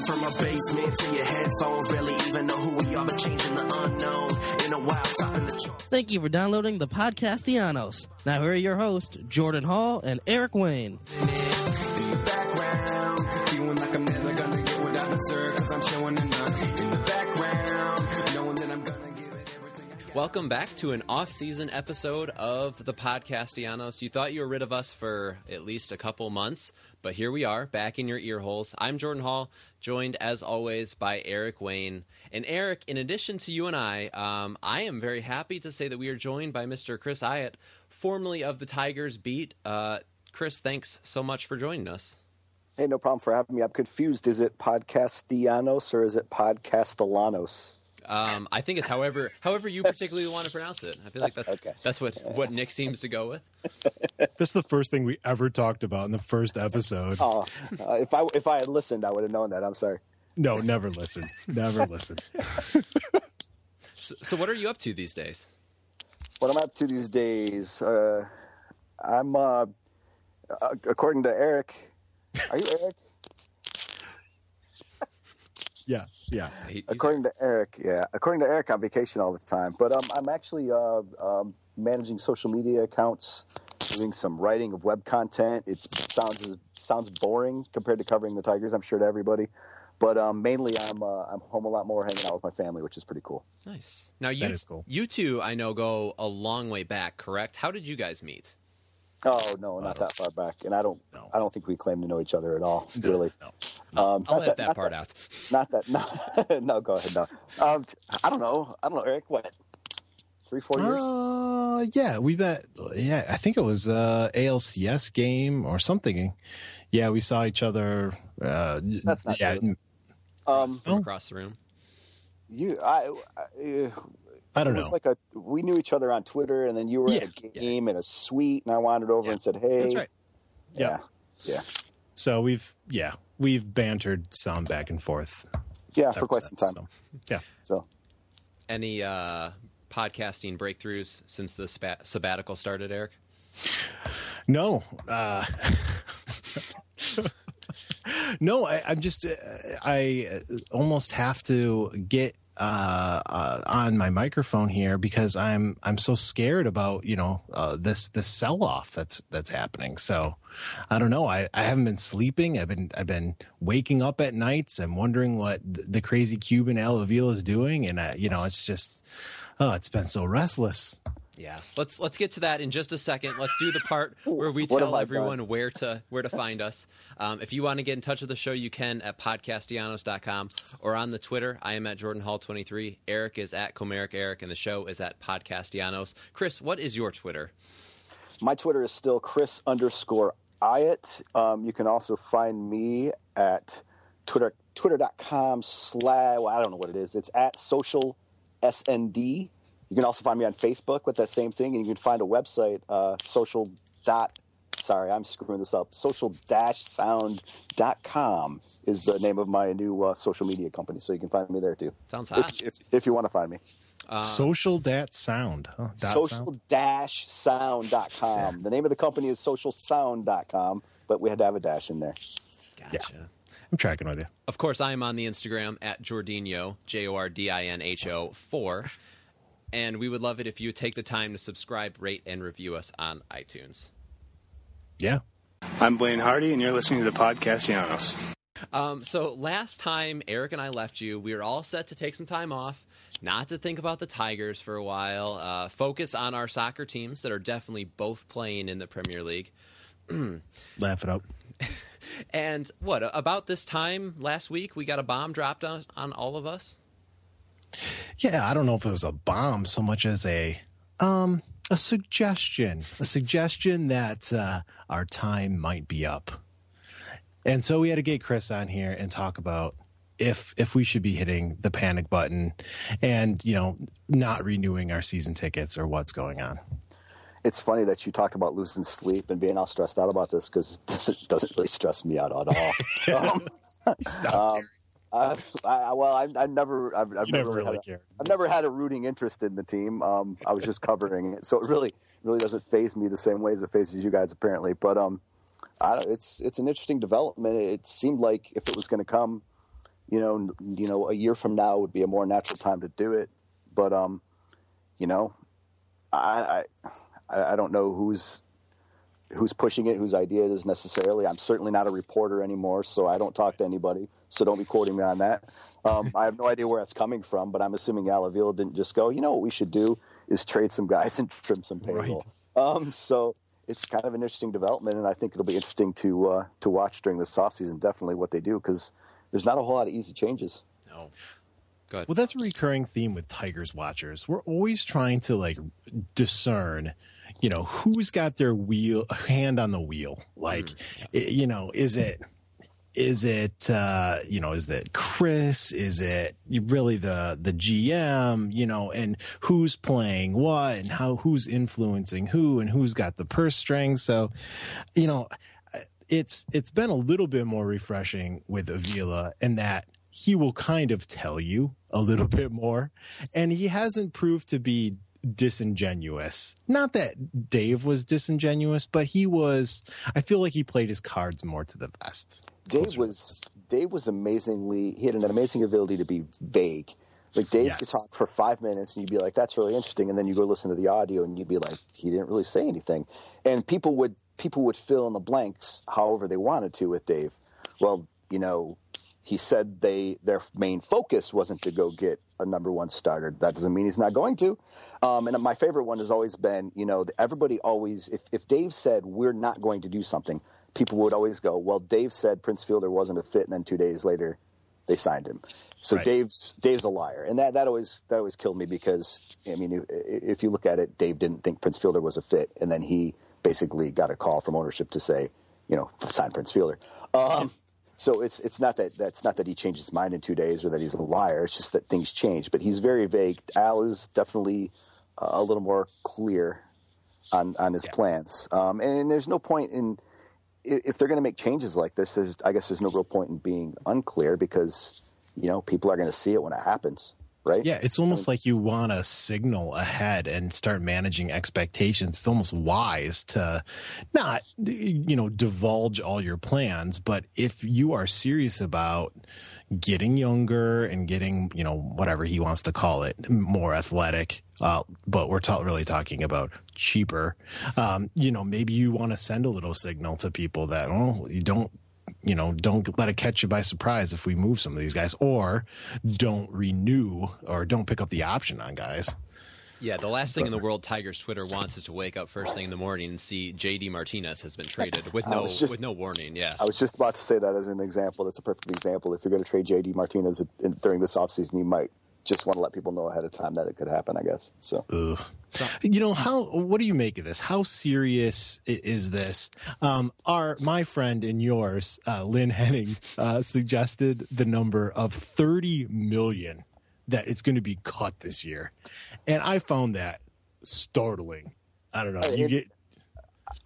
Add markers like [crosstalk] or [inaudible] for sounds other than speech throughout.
And from a basement to your headphones. Barely even know who we are, but changing the unknown. In a while, topping the charts. Thank you for downloading the Podcastianos. Now here are your hosts, Jordan Hall and Eric Wayne. In the background, feeling like I'm never gonna get what I deserve. I'm chilling in the, in the background, knowing that I'm gonna give it everything I got. Welcome back to an off-season episode of the Podcastianos. You thought you were rid of us for at least a couple months, but here we are, back in your ear holes. I'm Jordan Hall, joined as always by Eric Wayne. And Eric, in addition to you and I, um, I am very happy to say that we are joined by Mr. Chris Iott, formerly of the Tigers Beat. Uh, Chris, thanks so much for joining us. Hey, no problem for having me. I'm confused. Is it Podcastianos or is it Podcastellanos? Um, I think it's however however you particularly want to pronounce it. I feel like that's Okay. that's what what Nick seems to go with. [laughs] This is the first thing we ever talked about in the first episode. Oh, uh, if I if I had listened, I would have known that. I'm sorry. No, never listen. Never listen. [laughs] So, so what are you up to these days? What I'm up to these days, uh, I'm uh, uh, according to Eric. Are you Eric? Yeah, yeah. He- according to Eric, yeah. According to Eric, on vacation all the time. But um, I'm actually uh, um, managing social media accounts, doing some writing of web content. It sounds sounds boring compared to covering the Tigers. I'm sure to everybody. But um, mainly, I'm uh, I'm home a lot more, hanging out with my family, which is pretty cool. Nice. Now you That is cool. you two I know go a long way back, correct? How did you guys meet? Oh no, not that far back, and I don't No. I don't think we claim to know each other at all. Really, No. um, I'll not let that not part out. Not that. [laughs] No, no. Go ahead. No. Um, I don't know. I don't know, Eric. What? Three, four years? Uh, yeah, we bet. Yeah, I think it was uh ALCS game or something. Yeah, we saw each other. Uh, That's not yeah. true. um, From across the room. you. I. I I don't it know. was like a. We knew each other on Twitter, and then you were at a Yeah. game in a suite, and I wandered over Yeah. and said, "Hey." That's right. Yeah. Yeah. so we've yeah we've bantered some back and forth. Yeah. For quite some time. So, yeah. So. Any uh, podcasting breakthroughs since the spa- sabbatical started, Eric? No. Uh, [laughs] no, I, I'm just, uh, I uh, almost have to get uh, uh, on my microphone here because I'm I'm so scared about you know uh, this this sell off that's that's happening. So I don't know. I, I haven't been sleeping. I've been I've been waking up at nights. I'm wondering what the crazy Cuban Al Avila is doing, and I, you know it's just oh it's been so restless. Yeah. Let's let's get to that in just a second. Let's do the part [laughs] where we tell everyone done? where to [laughs] where to find us. Um, if you want to get in touch with the show, you can at podcastianos.com or on the Twitter. I am at Jordan Hall 23. Eric is at Comerica Eric, and the show is at Podcastianos. Chris, what is your Twitter? My Twitter is still Chris underscore Iott. Um, you can also find me at Twitter twitter.com slash well, I don't know what it is. It's at social SND. You can also find me on Facebook with that same thing, and you can find a website, uh, social dot sorry, I'm screwing this up. Social dash sound dot com is the name of my new uh, social media company. So you can find me there too. Sounds hot. If, if, if you want to find me. Social dat sound. Huh? Dot social sound? dash sound.com. The name of the company is social sound dot com, but we had to have a dash in there. Gotcha. I'm tracking with you. Of course, I am on the Instagram at Jordinho, J O R D I N H O 4. And we would love it if you would take the time to subscribe, rate, and review us on iTunes. Yeah. I'm Blaine Hardy, and you're listening to the podcast Janos. Um, so last time Eric and I left you, we were all set to take some time off, not to think about the Tigers for a while, uh, focus on our soccer teams that are definitely both playing in the Premier League. [clears throat] Laugh it up. [laughs] And what about this time last week, we got a bomb dropped on, on all of us. Yeah, I don't know if it was a bomb so much as a um a suggestion, a suggestion that uh, our time might be up. And so we had to get Chris on here and talk about if if we should be hitting the panic button and you know not renewing our season tickets or what's going on. It's funny that you talked about losing sleep and being all stressed out about this because this doesn't, really stress me out at all. [laughs] um, um, I, I, well, I, I never, I've, I've never never really had cared. I've never had a rooting interest in the team. Um, I was just covering it, so it really, really doesn't phase me the same way as it phases you guys, apparently. But um, I, it's it's an interesting development. It seemed like if it was going to come, you know, n- you know, a year from now would be a more natural time to do it. But um, you know, I I, I don't know who's who's pushing it, whose idea it is necessarily. I'm certainly not a reporter anymore, so I don't talk to anybody. So don't be quoting me on that. Um, I have no idea where that's coming from, but I'm assuming Al Avila didn't just go. You know what we should do is trade some guys [laughs] and trim some payroll. Um, so it's kind of an interesting development, and I think it'll be interesting to uh, to watch during this offseason. Definitely what they do because there's not a whole lot of easy changes. No. Good. Well, that's a recurring theme with Tigers watchers. We're always trying to like discern, you know, who's got their wheel hand on the wheel. Like, i- you know, is it is it uh you know is it chris? Is it really the the gm you know and who's playing what and how who's influencing who and who's got the purse strings? So you know it's it's been a little bit more refreshing with avila in that he will kind of tell you a little [laughs] bit more. And he hasn't proved to be disingenuous. Not that dave was disingenuous but he was i feel like he played his cards more to the vest Dave was Dave was amazingly he had an amazing ability to be vague. Like Dave could talk for five minutes and you'd be like, "That's really interesting," and then you go listen to the audio and you'd be like, "He didn't really say anything," and people would people would fill in the blanks however they wanted to with Dave. Well, you know, he said they their main focus wasn't to go get a number one starter. That doesn't mean he's not going to. Um, and my favorite one has always been, you know, everybody always if if Dave said we're not going to do something, people would always go, "Well, Dave said Prince Fielder wasn't a fit," and then two days later, they signed him. So Right. Dave's Dave's a liar, and that that always that always killed me because I mean, if, you look at it, Dave didn't think Prince Fielder was a fit, and then he basically got a call from ownership to say, you know, sign Prince Fielder. Um, so it's it's not that that's not that he changed his mind in two days or that he's a liar. It's just that things change. But he's very vague. Al is definitely uh, a little more clear on on his plans. Um, and there's no point in if they're going to make changes like this. I guess there's no real point in being unclear because you know people are going to see it when it happens, right? Yeah, it's almost like you want to signal ahead and start managing expectations. It's almost wise to not, you know, divulge all your plans, but if you are serious about getting younger and getting, you know, whatever he wants to call it, more athletic, uh, but we're ta- really talking about cheaper. Um, you know, maybe you want to send a little signal to people that, oh, you don't you know, don't let it catch you by surprise if we move some of these guys, or don't renew or don't pick up the option on guys. Yeah, the last thing in the world Tigers Twitter wants is to wake up first thing in the morning and see JD Martinez has been traded with [laughs] no just- with no warning. Yeah. I was just about to say that as an example. That's a perfect example. If you're going to trade JD Martinez in, during this offseason, you might just want to let people know ahead of time that it could happen. I guess so. Ugh. You know how? What do you make of this? How serious is this? Um, our my friend and yours, uh, Lynn Henning, uh, suggested the number of thirty million that it's going to be cut this year, and I found that startling. I don't know. You get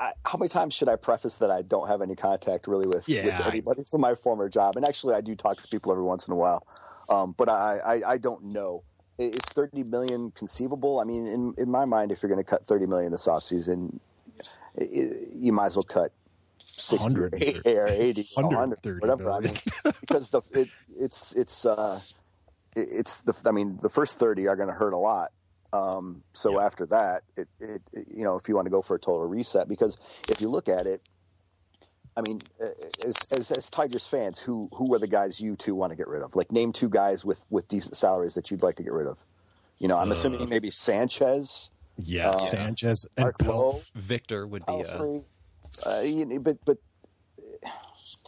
I, how many times should I preface that I don't have any contact really with, Yeah, with I- anybody from my former job? And actually, I do talk to people every once in a while, um, but I, I, I don't know. Is 30 million conceivable? I mean, in, in my mind, if you're going to cut 30 million this offseason, you might as well cut sixty [laughs] or eighty or eighty, 100, whatever. I mean, because the it, it's it's uh, it, it's the I mean the first thirty are going to hurt a lot. Um, so Yeah. after that, it, it, it you know if you want to go for a total reset, because if you look at it, I mean, uh, as, as as Tigers fans, who who are the guys you two want to get rid of? Like name two guys with with decent salaries that you'd like to get rid of. You know, I'm assuming maybe Sanchez, Yeah, Uh, Sanchez and Mark Lowe. Pelf. Victor would be a Pelfrey. Uh, you know, but but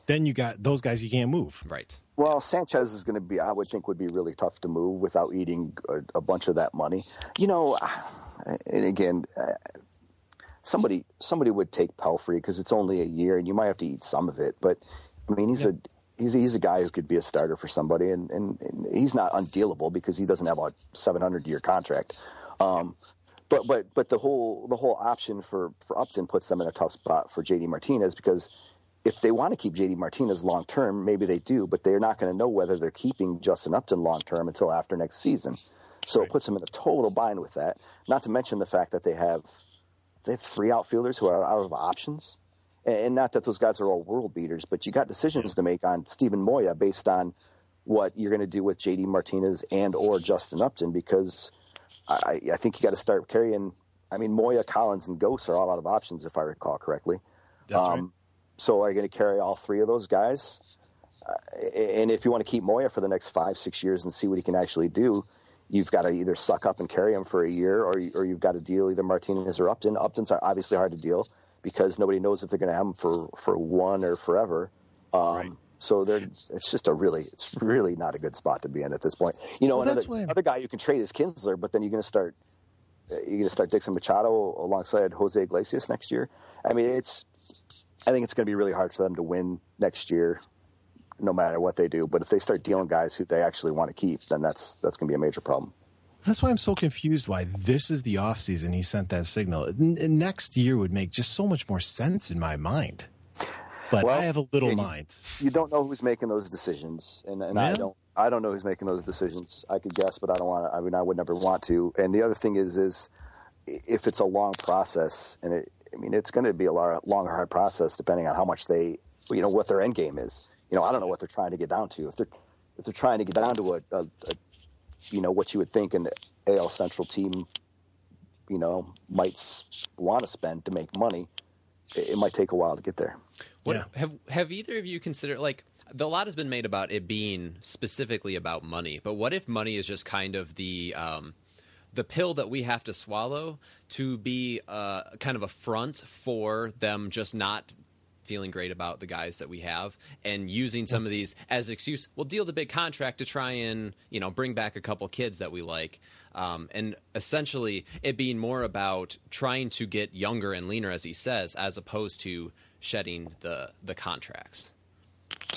Then you got those guys you can't move. right. Well, Sanchez is going to be, I would think, would be really tough to move without eating a, a bunch of that money. You know, and again, uh, somebody somebody would take Pelfrey because it's only a year, and you might have to eat some of it. But I mean, he's a he's a, he's a guy who could be a starter for somebody, and, and, and he's not undealable because he doesn't have a seven hundred year contract. Um, but but but the whole the whole option for for Upton puts them in a tough spot for JD Martinez because if they want to keep JD Martinez long term, maybe they do, but they're not going to know whether they're keeping Justin Upton long term until after next season. So it puts them in a total bind with that. Not to mention the fact that they have they have three outfielders who are out of options, and, not that those guys are all world beaters, but you got decisions to make on Steven Moya based on what you're going to do with JD Martinez and or Justin Upton because I, I think you got to start carrying. I mean, Moya, Collins, and Gose are all out of options if I recall correctly. That's Um, right. So are you going to carry all three of those guys? Uh, and if you want to keep Moya for the next five, six years and see what he can actually do, you've got to either suck up and carry him for a year, or or you've got to deal either Martinez or Upton. Upton's are obviously hard to deal because nobody knows if they're going to have him for for one or forever. Um, So they're, it's just a really, it's really not a good spot to be in at this point. You know, Well, another, another guy you can trade is Kinsler, but then you're going to start you're going to start Dixon Machado alongside Jose Iglesias next year. I mean, it's I think it's going to be really hard for them to win next year, no matter what they do. But if they start dealing guys who they actually want to keep, then that's that's going to be a major problem. That's why I'm so confused why this is the off season he sent that signal. N- next year would make just so much more sense in my mind. But Well, I have a little you- mind. You don't know who's making those decisions, and, and I don't. I don't know who's making those decisions. I could guess, but I don't want to. I mean, I would never want to. And the other thing is, is if it's a long process, and it, I mean, it's going to be a long, hard process depending on how much they, you know, what their end game is. You know, I don't know what they're trying to get down to. If they're if they're trying to get down to a, a, a you know, what you would think an AL Central team, you know, might want to spend to make money, it, it might take a while to get there. What Yeah. have have either of you considered like the, a lot has been made about it being specifically about money, but what if money is just kind of the um, the pill that we have to swallow to be uh, kind of a front for them just not feeling great about the guys that we have and using some of these as excuse we'll deal the big contract to try and you know bring back a couple kids that we like um, and essentially it being more about trying to get younger and leaner as he says as opposed to shedding the the contracts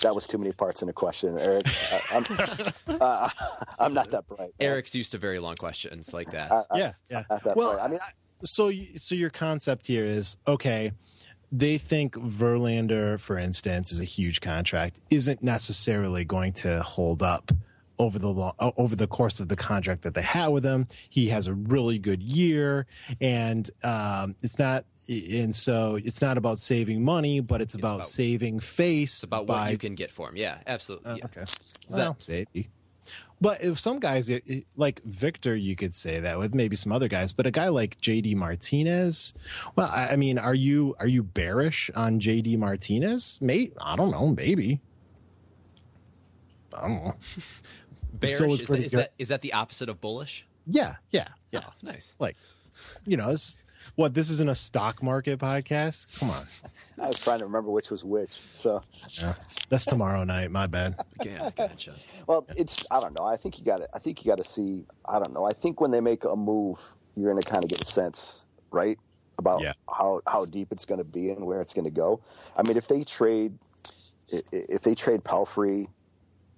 That was too many parts in a question, Eric. I, I'm, [laughs] uh, I'm not that bright. eric's used to very long questions like that yeah, yeah. Not that Well, bright. I mean, I, so y- so your concept here is okay they think Verlander for instance is a huge contract isn't necessarily going to hold up over the long, over the course of the contract that they have with him he has a really good year and um, it's not and so it's not about saving money but it's, about, about- saving face it's about by what you can get for him yeah absolutely yeah. Okay. Well, that- maybe. But if some guys, it- eh, like Victor, you could say that with maybe some other guys, but a guy like JD Martinez, well, I, mean, are you are you bearish on JD Martinez? May I don't know, maybe. I don't know. [laughs] bearish is, that, is, that, is that the opposite of bullish Yeah, yeah, yeah. oh, nice Like, you know, it's, what this isn't a stock market podcast. Come on, I was trying to remember which was which. So, yeah. that's tomorrow night. My bad. yeah gotcha well, it's I don't know. I think you got to. I think you got to see. I don't know. I think when they make a move, you're going to kind of get a sense, right, about Yeah. how how deep it's going to be and where it's going to go. I mean, if they trade, i- i- if they trade Pelfrey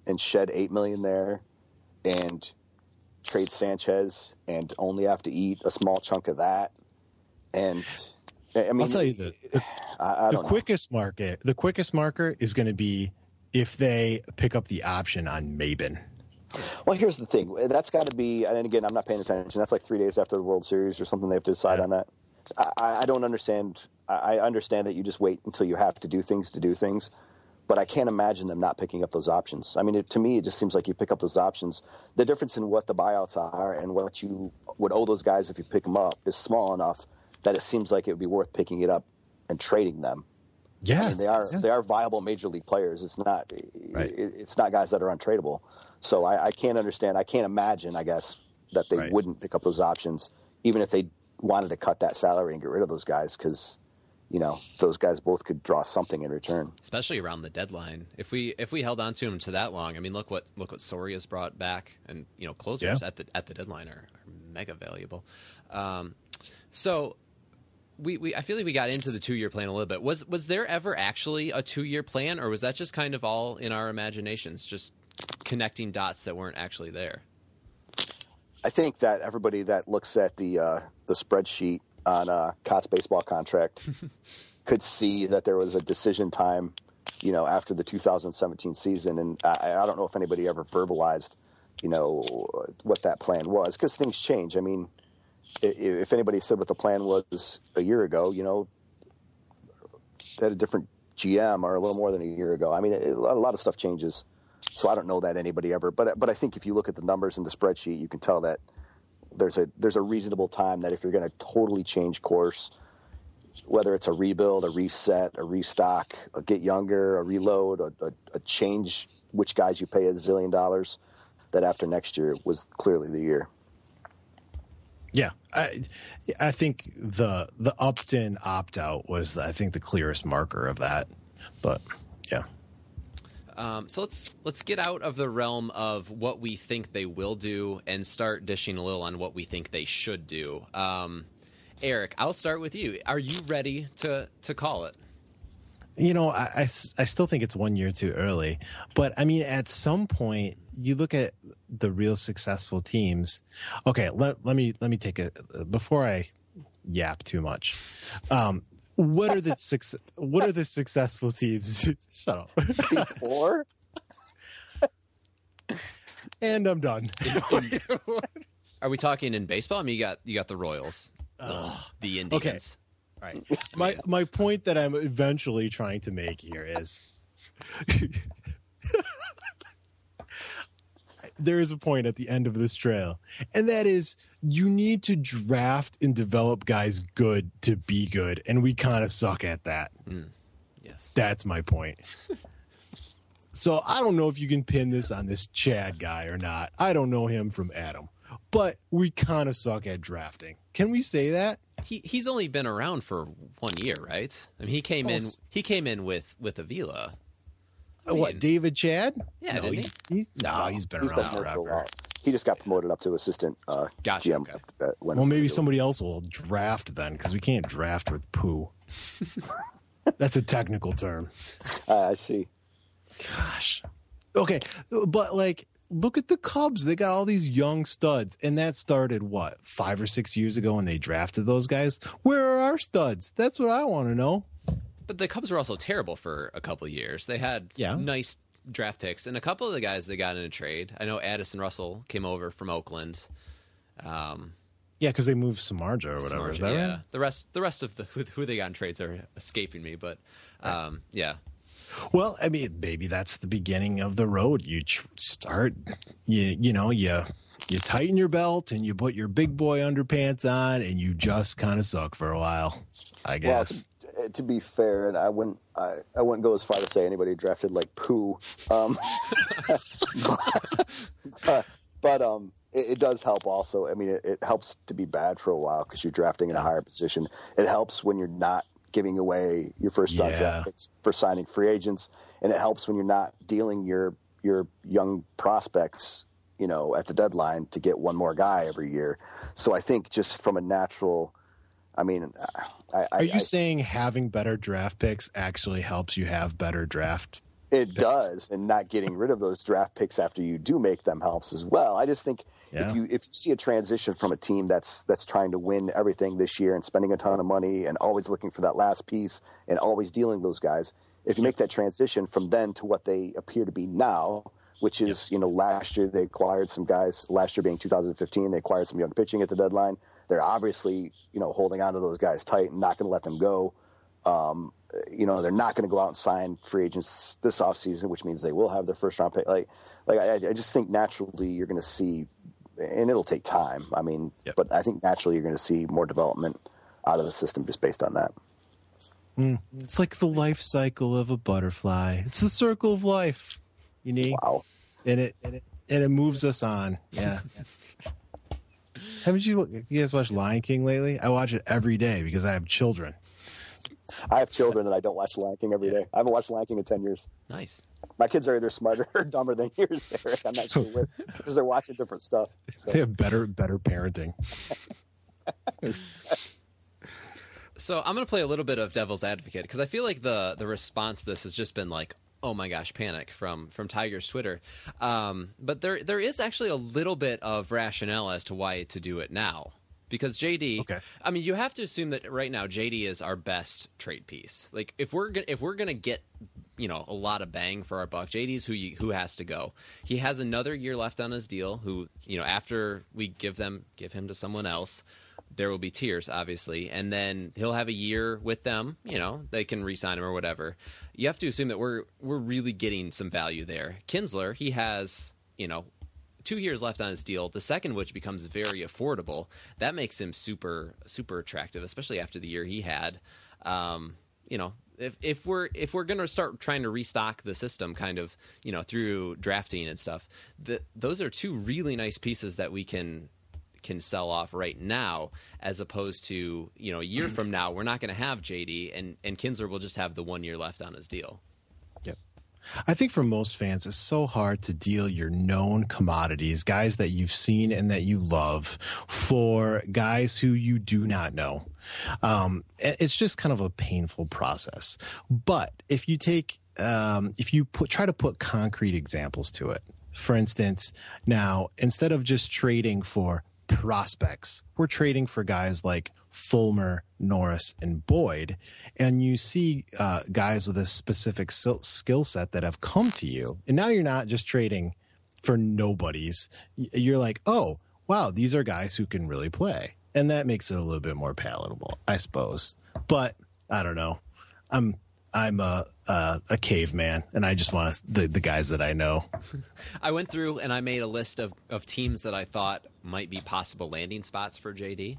and shed eight million there, and trade Sanchez and only have to eat a small chunk of that, and I mean, I'll tell you the, the [sighs] I, I the quickest market the quickest marker is going to be if they pick up the option on Maybin. Well, here's the thing. That's got to be, and again, I'm not paying attention. That's like three days after the World Series or something. They have to decide Yeah. on that. I, I don't understand. I I understand that you just wait until you have to do things to do things, but I can't imagine them not picking up those options. I mean, it, to me, it just seems like you pick up those options. The difference in what the buyouts are and what you would owe those guys if you pick them up is small enough that it seems like it would be worth picking it up and trading them. Yeah, I mean, they are yeah. they are viable major league players. It's not Right. it, it's not guys that are untradeable. So I, I can't understand. I can't imagine. I guess that they Right. wouldn't pick up those options, even if they wanted to cut that salary and get rid of those guys, because you know those guys both could draw something in return. especially around the deadline. If we if we held on to him to that long, I mean, look what look what Soria's brought back, and you know, closers Yeah. at the at the deadline are, are mega valuable. Um, so. We, we I feel like we got into the two year plan a little bit. Was was there ever actually a two year plan, or was that just kind of all in our imaginations, just connecting dots that weren't actually there? I think that everybody that looks at the uh, the spreadsheet on uh, Cot's baseball contract [laughs] could see that there was a decision time, you know, after the 2017 season, and I, I don't know if anybody ever verbalized, you know, what that plan was because things change. I mean, if anybody said what the plan was a year ago, you know, they had a different GM or a little more than a year ago. I mean, a lot of stuff changes. So I don't know that anybody ever, but but I think if you look at the numbers in the spreadsheet, you can tell that there's a there's a reasonable time that if you're going to totally change course, whether it's a rebuild, a reset, a restock, a get younger, a reload, a, a, a change which guys you pay a zillion dollars, that after next year was clearly the year. Yeah, I I think the the opt in opt out was the, I think the clearest marker of that. But yeah, Um, so let's let's get out of the realm of what we think they will do and start dishing a little on what we think they should do. Um, Eric, I'll start with you. Are you ready to to call it? You know, I I still think it's one year too early. But I mean, at some point, you look at the real successful teams. Okay, let let me let me take a before I yap too much. Um, what are the suc- what are the successful teams? [laughs] Shut up. Or [laughs] and I'm done. [laughs] Are we talking in baseball? I mean, you got you got the Royals, the Indians. Right. My my point that I'm eventually trying to make here is [laughs] there is a point at the end of this trail, and that is you need to draft and develop guys good to be good, and we kind of suck at that. Mm. Yes. That's my point. so I don't know if you can pin this on this Chadd guy or not. I don't know him from Adam, but we kind of suck at drafting. Can we say that? He he's only been around for one year, right? I mean, he came Oh, in he came in with with Avila. I what mean- David Chadd? Yeah, no, didn't he's, he's, no, he's been he's around been here for a forever. while. He just got promoted up to assistant uh, Gotcha, GM. okay. uh, when- Well, maybe somebody else will draft then, because we can't draft with poo. [laughs] That's a technical term. Uh, I see. Gosh. Okay, but like, look at the Cubs. They got all these young studs, and that started what five or six years ago when they drafted those guys. Where are our studs? That's what I want to know. But the Cubs were also terrible for a couple of years. They had Yeah. nice draft picks, and a couple of the guys they got in a trade. I know Addison Russell came over from Oakland. Um, Yeah, because they moved Samardzija or whatever. That yeah. right? The rest, the rest of the who, [laughs] who they got in trades are escaping me, but um, yeah, Well, I mean, maybe that's the beginning of the road. You tr- start, you you know, you you tighten your belt and you put your big boy underpants on, and you just kind of suck for a while. I Well, guess. to, to be fair, and I wouldn't, I, I wouldn't go as far to say anybody drafted like poo, um, [laughs] but, but um, it, it does help. Also, I mean, it, it helps to be bad for a while because you're drafting in a higher position. It helps when you're not giving away your first round Yeah. draft picks for signing free agents, and it helps when you're not dealing your your young prospects, you know, at the deadline to get one more guy every year. So I think just from a natural. I mean, I, I, Are you I, saying having better draft picks actually helps you have better draft? It does, and not getting rid of those draft picks after you do make them helps as well. I just think Yeah. if you if you see a transition from a team that's that's trying to win everything this year and spending a ton of money and always looking for that last piece and always dealing those guys, if you make that transition from then to what they appear to be now, which is you know last year they acquired some guys. Last year being 2015, they acquired some young pitching at the deadline. They're obviously you know holding on to those guys tight and not going to let them go. Um, you know, they're not going to go out and sign free agents this offseason, which means they will have their first round pick. Like, like I, I just think naturally you're going to see, and it'll take time. I mean, Yep. but I think naturally you're going to see more development out of the system just based on that. Mm. It's like the life cycle of a butterfly. It's the circle of life. You need, Wow. and it and it and it moves us on. Yeah. [laughs] Haven't you you guys watched Lion King lately? I watch it every day because I have children. I have children and I don't watch Lion King every day. I haven't watched Lion King in 10 years. Nice. My kids are either smarter [laughs] or dumber than yours, Eric. I'm not sure which, because they're watching different stuff. So. They have better better parenting. [laughs] So I'm going to play a little bit of devil's advocate because I feel like the the response to this has just been like, "Oh my gosh, panic!" from from Tiger's Twitter. Um, but there there is actually a little bit of rationale as to why to do it now. Because JD, Okay. I mean, you have to assume that right now JD is our best trade piece. Like if we're gonna, if we're gonna get you know a lot of bang for our buck, JD's who you, who has to go. He has another year left on his deal. Who you know after we give them give him to someone else, there will be tears, obviously, and then he'll have a year with them. You know, they can re-sign him or whatever. You have to assume that we're we're really getting some value there. Kinsler, he has you know two years left on his deal. The second, which becomes very affordable, that makes him super super attractive, especially after the year he had. Um, you know, if if we're if we're going to start trying to restock the system, kind of you know through drafting and stuff, the, those are two really nice pieces that we can can sell off right now, as opposed to you know a year from now we're not going to have JD and and Kinsler will just have the one year left on his deal. I think for most fans, it's so hard to deal your known commodities, guys that you've seen and that you love, for guys who you do not know. Um, it's just kind of a painful process. But if you take, um, if you put, try to put concrete examples to it, for instance, now instead of just trading for prospects, we're trading for guys like Fulmer, Norris, and Boyd. And you see uh, guys with a specific skill set that have come to you. And now you're not just trading for nobodies. You're like, oh, wow, these are guys who can really play. And that makes it a little bit more palatable, I suppose. But I don't know. I'm I'm a a, a caveman, and I just want to, the the guys that I know. [laughs] I went through and I made a list of, of teams that I thought might be possible landing spots for JD.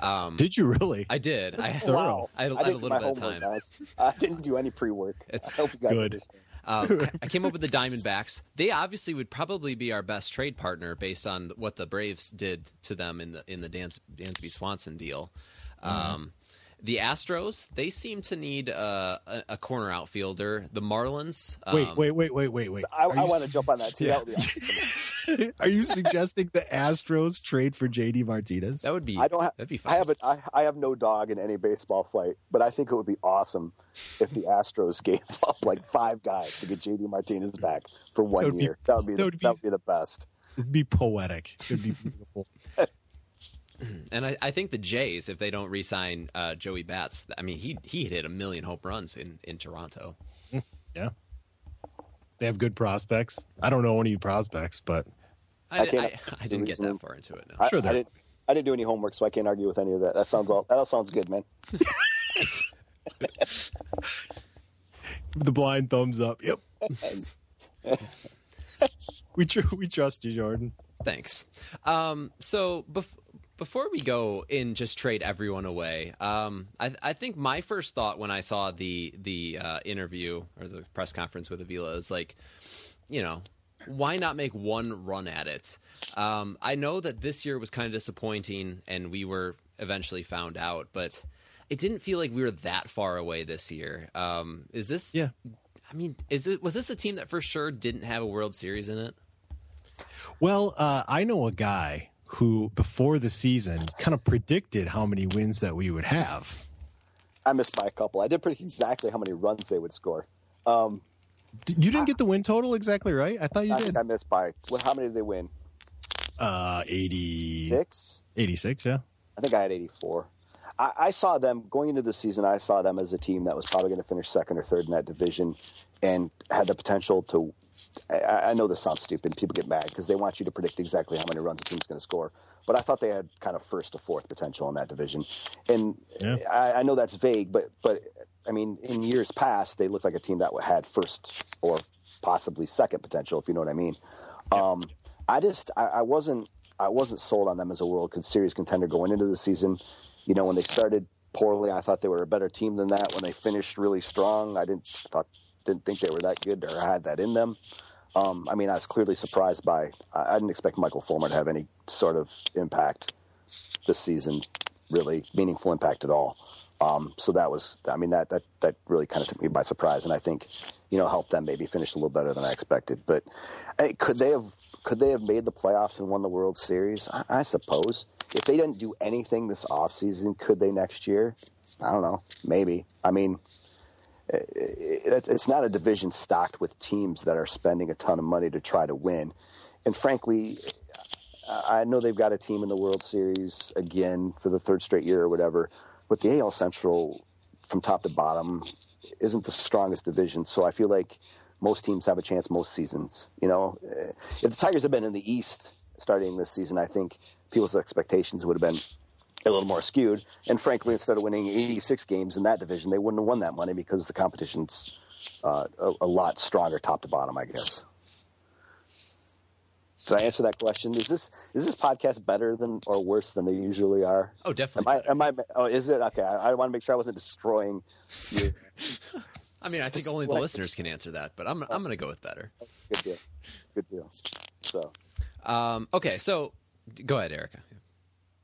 Um, Did you really? I did. I, Wow. I, had, I I had a [laughs] did little my bit of homework, time. guys. [laughs] I didn't do any pre-work. It's I hope you guys good. understand. Um, I, I came up with the Diamondbacks. They obviously would probably be our best trade partner based on what the Braves did to them in the in the Dan, Dansby Swanson deal. Um, the Astros, they seem to need uh, a, a corner outfielder. The Marlins, um, wait, wait, wait, wait, wait, wait. I, I want to su- jump on that too. Yeah. That would be awesome. [laughs] Are you suggesting the Astros trade for JD Martinez? That would be. I don't have. That'd be fun. I have a, I, I have no dog in any baseball fight, but I think it would be awesome if the Astros [laughs] gave up like five guys to get JD Martinez back for one That would be- year. that would be that the, would be- that would be the best. It'd be poetic. It'd be beautiful. [clears throat] And I, I think the Jays, if they don't re-sign uh, Joey Bats, I mean, he he hit a million home runs in in Toronto. yeah. They have good prospects. I don't know any prospects, but I, I can't- I, I didn't get that far into it. No. I, Sure I didn't. I didn't do any homework, so I can't argue with any of that. That sounds all. That all sounds good, man. [laughs] [laughs] the blind thumbs up. Yep. [laughs] we tr- we trust you, Jordan. Thanks. Um, so bef- before we go and just trade everyone away, um, I, I think my first thought when I saw the the uh, interview or the press conference with Avila is like, you know, why not make one run at it? Um, I know that this year was kind of disappointing, and we were eventually found out, but it didn't feel like we were that far away this year. Um, is this? Yeah. I mean, is it was this a team that for sure didn't have a World Series in it? Well, uh, I know a guy who, before the season, kind of predicted how many wins that we would have. I missed by a couple. I did predict exactly how many runs they would score. Um, You didn't get the win total exactly right. I thought you I did. I missed by. Well, how many did they win? Uh, 80, Six. 86, yeah. I think I had 84. I, I saw them going into the season. I saw them as a team that was probably going to finish second or third in that division, and had the potential to. I, I know this sounds stupid. People get mad because they want you to predict exactly how many runs a team's going to score. But I thought they had kind of first to fourth potential in that division, and Yeah. I, I know that's vague, but but I mean, in years past, they looked like a team that had first or possibly second potential, if you know what I mean. Um, I just I, I wasn't I wasn't sold on them as a World Series contender going into the season. You know, when they started poorly, I thought they were a better team than that. When they finished really strong, I didn't thought didn't think they were that good or had that in them. Um, I mean, I was clearly surprised by. I, didn't expect Michael Fulmer to have any sort of impact this season, really meaningful impact at all. Um, so that was, I mean, that that that really kind of took me by surprise, and I think, you know, helped them maybe finish a little better than I expected. But hey, could they have could they have made the playoffs and won the World Series? I, I suppose if they didn't do anything this offseason, could they next year? I don't know, maybe. I mean, it's not a division stocked with teams that are spending a ton of money to try to win, and frankly. I know they've got a team in the World Series again for the third straight year or whatever, but the AL Central, from top to bottom, isn't the strongest division. So I feel like most teams have a chance most seasons. You know, if the Tigers had been in the East starting this season, I think people's expectations would have been a little more skewed. And frankly, instead of winning 86 games in that division, they wouldn't have won that money because the competition's uh, a, a lot stronger top to bottom, I guess. Did I answer that question? Is this is this podcast better than or worse than they usually are? Oh, Am definitely. I? Am I? Oh, is it okay? I, I want to make sure I wasn't destroying you. [laughs] I mean, I think This only the listeners can answer that, but I'm I'm going to go with better. Good deal. Good deal. So Um, okay, so go ahead, Erica.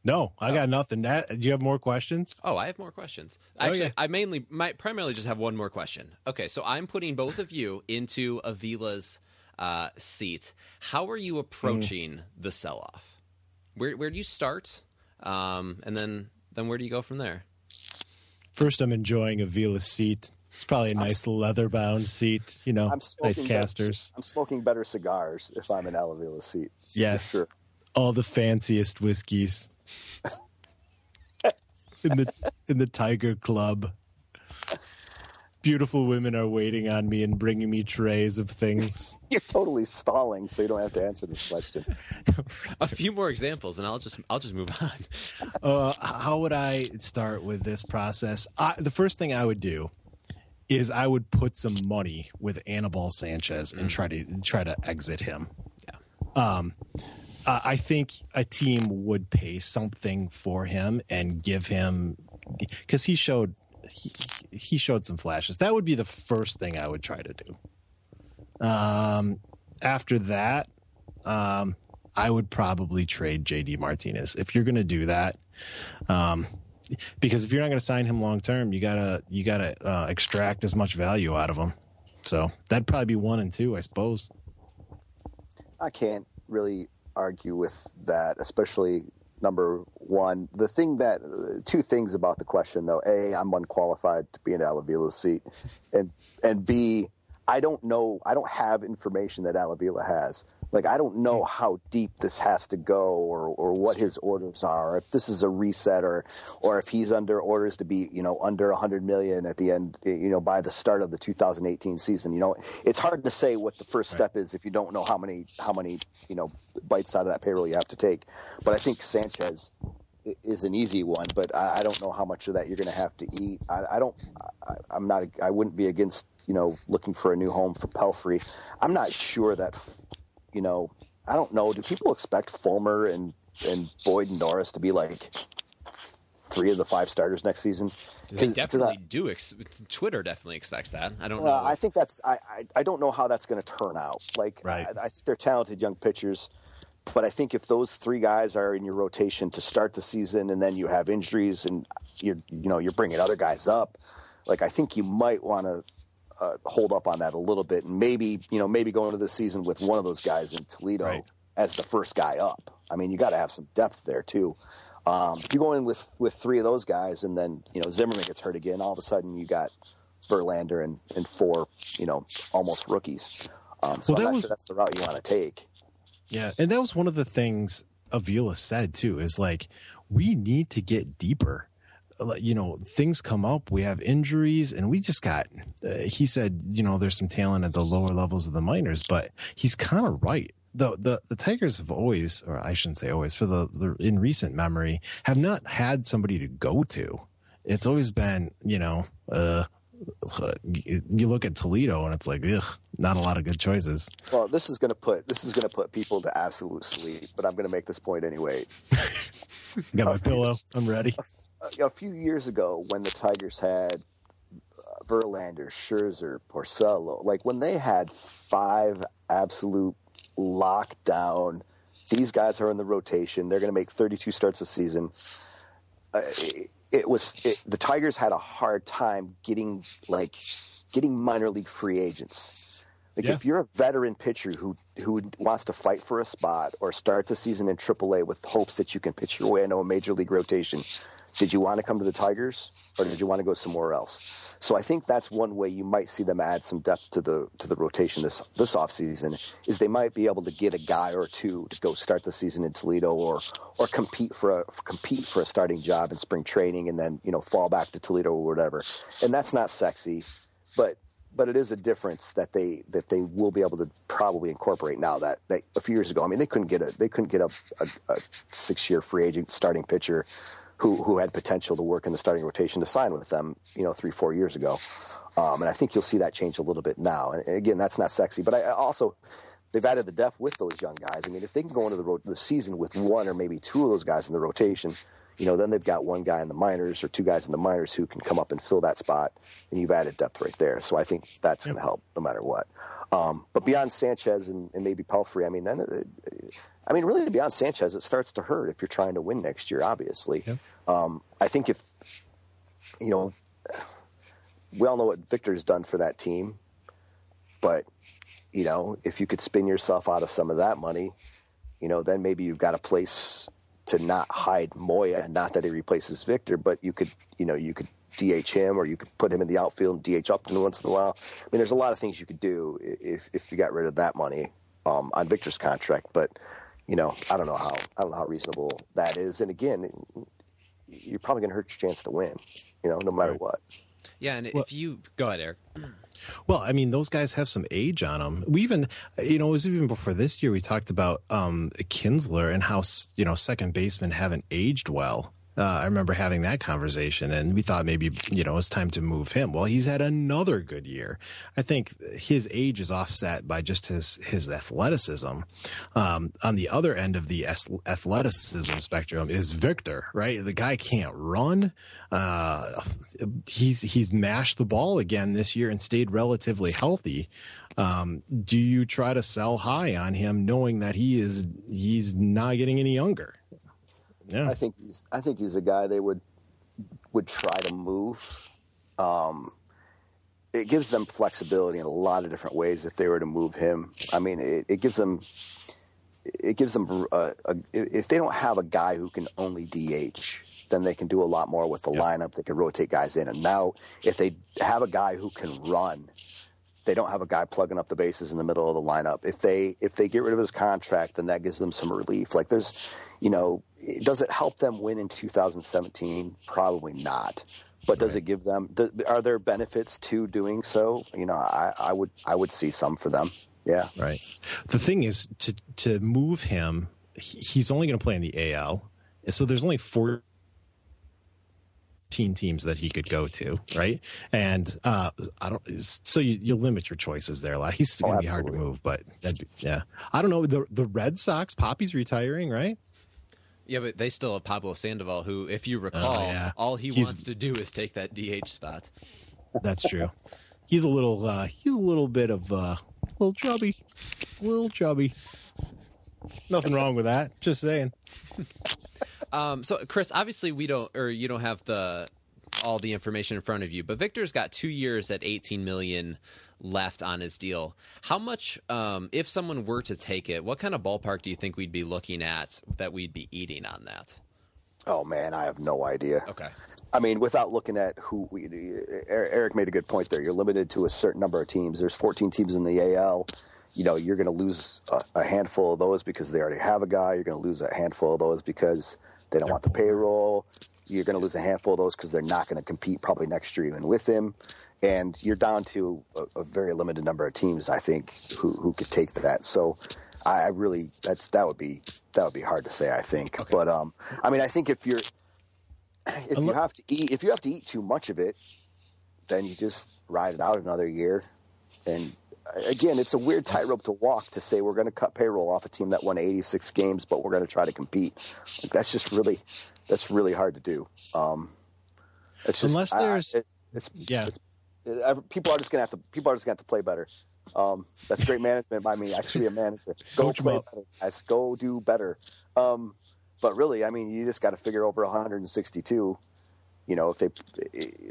No, I got nothing. That do you have more questions? Oh, I have more questions. Oh, Actually, yeah. I mainly, might primarily just have one more question. Okay, so I'm putting both of you into Avila's uh, seat. How are you approaching the sell-off? Where where do you start, um, and then then where do you go from there? First, I'm enjoying Avila's seat. It's probably a nice leather bound seat. You know, nice smoking better- casters. I'm smoking better cigars if I'm in Al Avila's seat. for Yes, sure. all the fanciest whiskeys [laughs] in the in the Tiger Club. Beautiful women are waiting on me and bringing me trays of things. [laughs] You're totally stalling, so you don't have to answer this question. [laughs] A few more examples, and I'll just I'll just move on. Uh, how would I start with this process? I, the first thing I would do is I would put some money with Anibal Sanchez and try to try to exit him. Yeah. Um, uh, I think a team would pay something for him and give him because he showed he, he showed some flashes. That would be the first thing I would try to do. Um, after that, um, I would probably trade JD Martinez if you're going to do that. Um, because if you're not going to sign him long term, you gotta you gotta uh, extract as much value out of him. So that'd probably be one and two, I suppose. I can't really argue with that, especially number one. The thing that uh, two things about the question though: a, I'm unqualified to be in Al Avila's seat, and and b, I don't know. I don't have information that Al Avila has. Like I don't know hmm. how deep this has to go, or or what his orders are. If this is a reset, or or if he's under orders to be, you know, under 100 million at the end, you know, by the start of the 2018 season. You know, it's hard to say what the first step is if you don't know how many how many you know bites out of that payroll you have to take. But I think Sanchez is an easy one, but I, I don't know how much of that you're going to have to eat. I, I don't. I, I'm not. I wouldn't be against you know looking for a new home for Pelfrey. I'm not sure that you know. I don't know. Do people expect Fulmer and and Boyd and Norris to be like three of the five starters next season? They definitely I- do. Ex- Twitter definitely expects that. I don't know. I think that's I, I I don't know how that's going to turn out. Like Right. I, I think they're talented young pitchers, but I think if those three guys are in your rotation to start the season, and then you have injuries, and you you know you're bringing other guys up, like I think you might want to uh, hold up on that a little bit, and maybe you know maybe go into the season with one of those guys in Toledo Right. as the first guy up. I mean, you got to have some depth there too. Um, if you go in with with three of those guys, and then you know Zimmermann gets hurt again, all of a sudden you got Verlander and, and four, you know, almost rookies. Um, so Well, I'm that was- sure that's the route you want to take. Yeah, and that was one of the things Avila said too. Is like we need to get deeper. Like, You know, things come up. We have injuries, and we just got. Uh, he said, you know, there's some talent at the lower levels of the minors, but he's kind of right. The, the the Tigers have always, or I shouldn't say always, for the, the in recent memory, have not had somebody to go to. It's always been, you know, uh, you look at Toledo and it's like, ugh, not a lot of good choices. Well, this is going to put this is going to put people to absolute sleep, but I'm going to make this point anyway. [laughs] Got my pillow. I'm ready. A, a few years ago, when the Tigers had uh, Verlander, Scherzer, Porcello, like when they had five absolute lockdown, these guys are in the rotation. They're going to make 32 starts a season. Uh, it, it was it, the Tigers had a hard time getting like getting minor league free agents. Like Yeah. if you're a veteran pitcher who who wants to fight for a spot or start the season in AAA with hopes that you can pitch your way into a major league rotation, did you want to come to the Tigers or did you want to go somewhere else? So I think that's one way you might see them add some depth to the to the rotation this this offseason is they might be able to get a guy or two to go start the season in Toledo or or compete for a compete for a starting job in spring training and then you know fall back to Toledo or whatever. And that's not sexy, but but it is a difference that they that they will be able to probably incorporate now that, that a few years ago. I mean, they couldn't get a they couldn't get a, a, a six year free agent starting pitcher who who had potential to work in the starting rotation to sign with them. You know, three four years ago, um, and I think you'll see that change a little bit now. And again, that's not sexy, but I, I also. They've added the depth with those young guys. I mean, if they can go into the, ro- the season with one or maybe two of those guys in the rotation, you know, then they've got one guy in the minors or two guys in the minors who can come up and fill that spot, and you've added depth right there. So I think that's going to help no matter what. Um, but beyond Sanchez and, and maybe Pelfrey, I mean, then, uh, I mean, really beyond Sanchez, it starts to hurt if you're trying to win next year. Obviously, um, I think if you know, we all know what Victor's done for that team, but you know, if you could spin yourself out of some of that money, you know, then maybe you've got a place to not hide Moya. And not that he replaces Victor, but you could, you know, you could DH him or you could put him in the outfield and DH Upton once in a while. I mean, there's a lot of things you could do if if you got rid of that money um, on Victor's contract, but you know, I don't know how I don't know how reasonable that is. And again, you're probably going to hurt your chance to win. You know, no matter what. Yeah, and if you go ahead, Eric. Well, I mean, those guys have some age on them. We even, you know, it was even before this year. We talked about um, Kinsler and how you know second basemen haven't aged well. Uh, I remember having that conversation, and we thought maybe you know it's time to move him. Well, he's had another good year. I think his age is offset by just his his athleticism. Um, on the other end of the athleticism spectrum is Victor. Right, the guy can't run. Uh, he's he's mashed the ball again this year and stayed relatively healthy. Um, do you try to sell high on him, knowing that he is he's not getting any younger? Yeah, I think he's I think he's a guy they would would try to move. Um, it gives them flexibility in a lot of different ways if they were to move him. I mean, it, it gives them it gives them uh, a, if they don't have a guy who can only DH, then they can do a lot more with the lineup. They can rotate guys in and out. If they have a guy who can run, they don't have a guy plugging up the bases in the middle of the lineup. If they if they get rid of his contract, then that gives them some relief. Like there's, you know, does it help them win in 2017? Probably not. But does it give them? Do, are there benefits to doing so? You know, I, I would I would see some for them. Yeah. right. The thing is to to move him, he's only going to play in the AL, so there's only four. Teams that he could go to, right? And uh, I don't. So you you limit your choices there. Like he's Oh, going to be hard to move, but that'd be, yeah, I don't know. The the Red Sox, Papi's retiring, right? Yeah, but they still have Pablo Sandoval, who, if you recall, yeah. all he He's- wants to do is take that DH spot. That's true. he's a little. uh He's a little bit of uh, a little chubby, a little chubby. Nothing wrong with that. Just saying. Um, so, Chris, obviously we don't, or you don't have the all the information in front of you, but Victor's got two years at 18 million left on his deal. How much, um, if someone were to take it, what kind of ballpark do you think we'd be looking at that we'd be eating on that? Oh man, I have no idea. Okay. I mean, without looking at who we, Eric made a good point there. You're limited to a certain number of teams. There's 14 teams in the AL. You know, you're going to lose a, a handful of those because they already have a guy. You're going to lose a handful of those because they don't want the payroll. You're going to lose a handful of those because they're not going to compete probably next year even with him. And you're down to a, a very limited number of teams, I think, who who could take that. So, I, I really that's that would be that would be hard to say. I think, but um, I mean, I think if you're [clears throat] if you have to eat if you have to eat too much of it then you just ride it out another year. And again, it's a weird tightrope to walk to say we're going to cut payroll off a team that won 86 games, but we're going to try to compete. Like, that's just really, that's really hard to do. Um, it's just, Unless I- there's- it- it's Yeah. it's, it- people are just going to have to people are just going to have to play better. Um, that's great management by me. Actually, a manager. [laughs] Go Coach play better, guys. Go do better. Um, but really, I mean, you just got to figure over 162. You know, if they,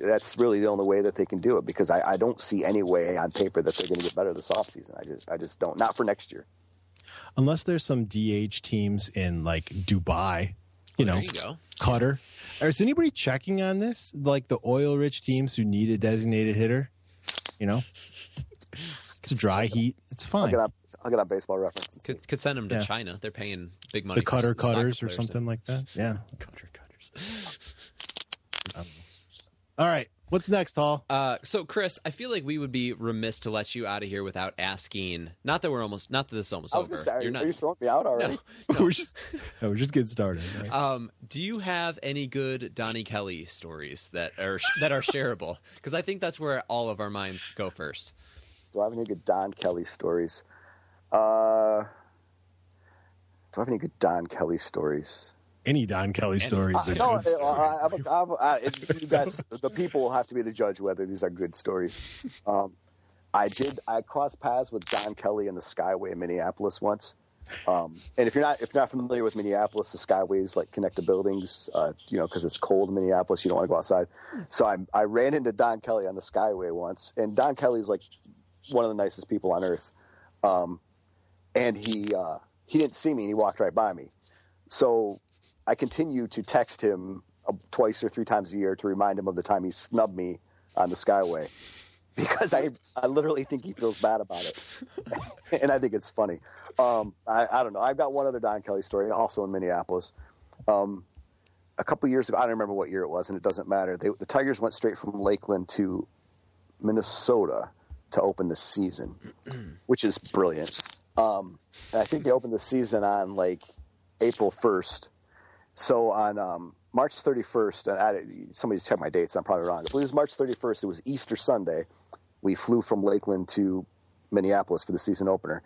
that's really the only way that they can do it because I, I don't see any way on paper that they're going to get better this offseason. I just, I just don't. Not for next year. Unless there's some DH teams in like Dubai, you know, There you. Qatar. Is anybody checking on this? Like the oil rich teams who need a designated hitter? You know, it's a dry heat. It's I'll fine. get on, I'll get on baseball reference. Could, could send them to Yeah. China. They're paying big money. The cutter cutters or players something like that. Yeah. Cutter cutters. All right. What's next, Hall? Uh, so, Chris, I feel like we would be remiss to let you out of here without asking. Not that we're almost, not that this is almost I was over. say, are, You're not. are you throwing me out already? [laughs] no. we're just no, we're just getting started. right? Um, do you have any good Donnie Kelly stories that are that are shareable? [laughs] Because I think that's where all of our minds go first. Do I have any good Don Kelly stories? Uh, do I have any good Don Kelly stories? Any Don Kelly stories? Uh, is no, good story. I, I, I, [laughs] I, it- you guys, the people will have to be the judge whether these are good stories. Um, I did. I crossed paths with Don Kelly in the Skyway in Minneapolis once. Um, and if you're not if you're not familiar with Minneapolis, the Skyways like connect the buildings. Uh, you know, because it's cold in Minneapolis, you don't want to go outside. So I I ran into Don Kelly on the Skyway once, and Don Kelly's like one of the nicest people on earth. Um, and he uh, he didn't see me, and he walked right by me. So I continue to text him uh, twice or three times a year to remind him of the time he snubbed me on the Skyway [laughs] because I, I literally think he feels bad about it. [laughs] and I think it's funny. Um, I, I don't know. I've got one other Don Kelly story, also in Minneapolis. Um, a couple years ago, I don't remember what year it was, and it doesn't matter. They, the Tigers went straight from Lakeland to Minnesota to open the season, [clears throat] which is brilliant. Um, I think they opened the season on like April 1st. So on um, March 31st, and I, somebody's checked my dates. I'm probably wrong. If it was March 31st, it was Easter Sunday. We flew from Lakeland to Minneapolis for the season opener,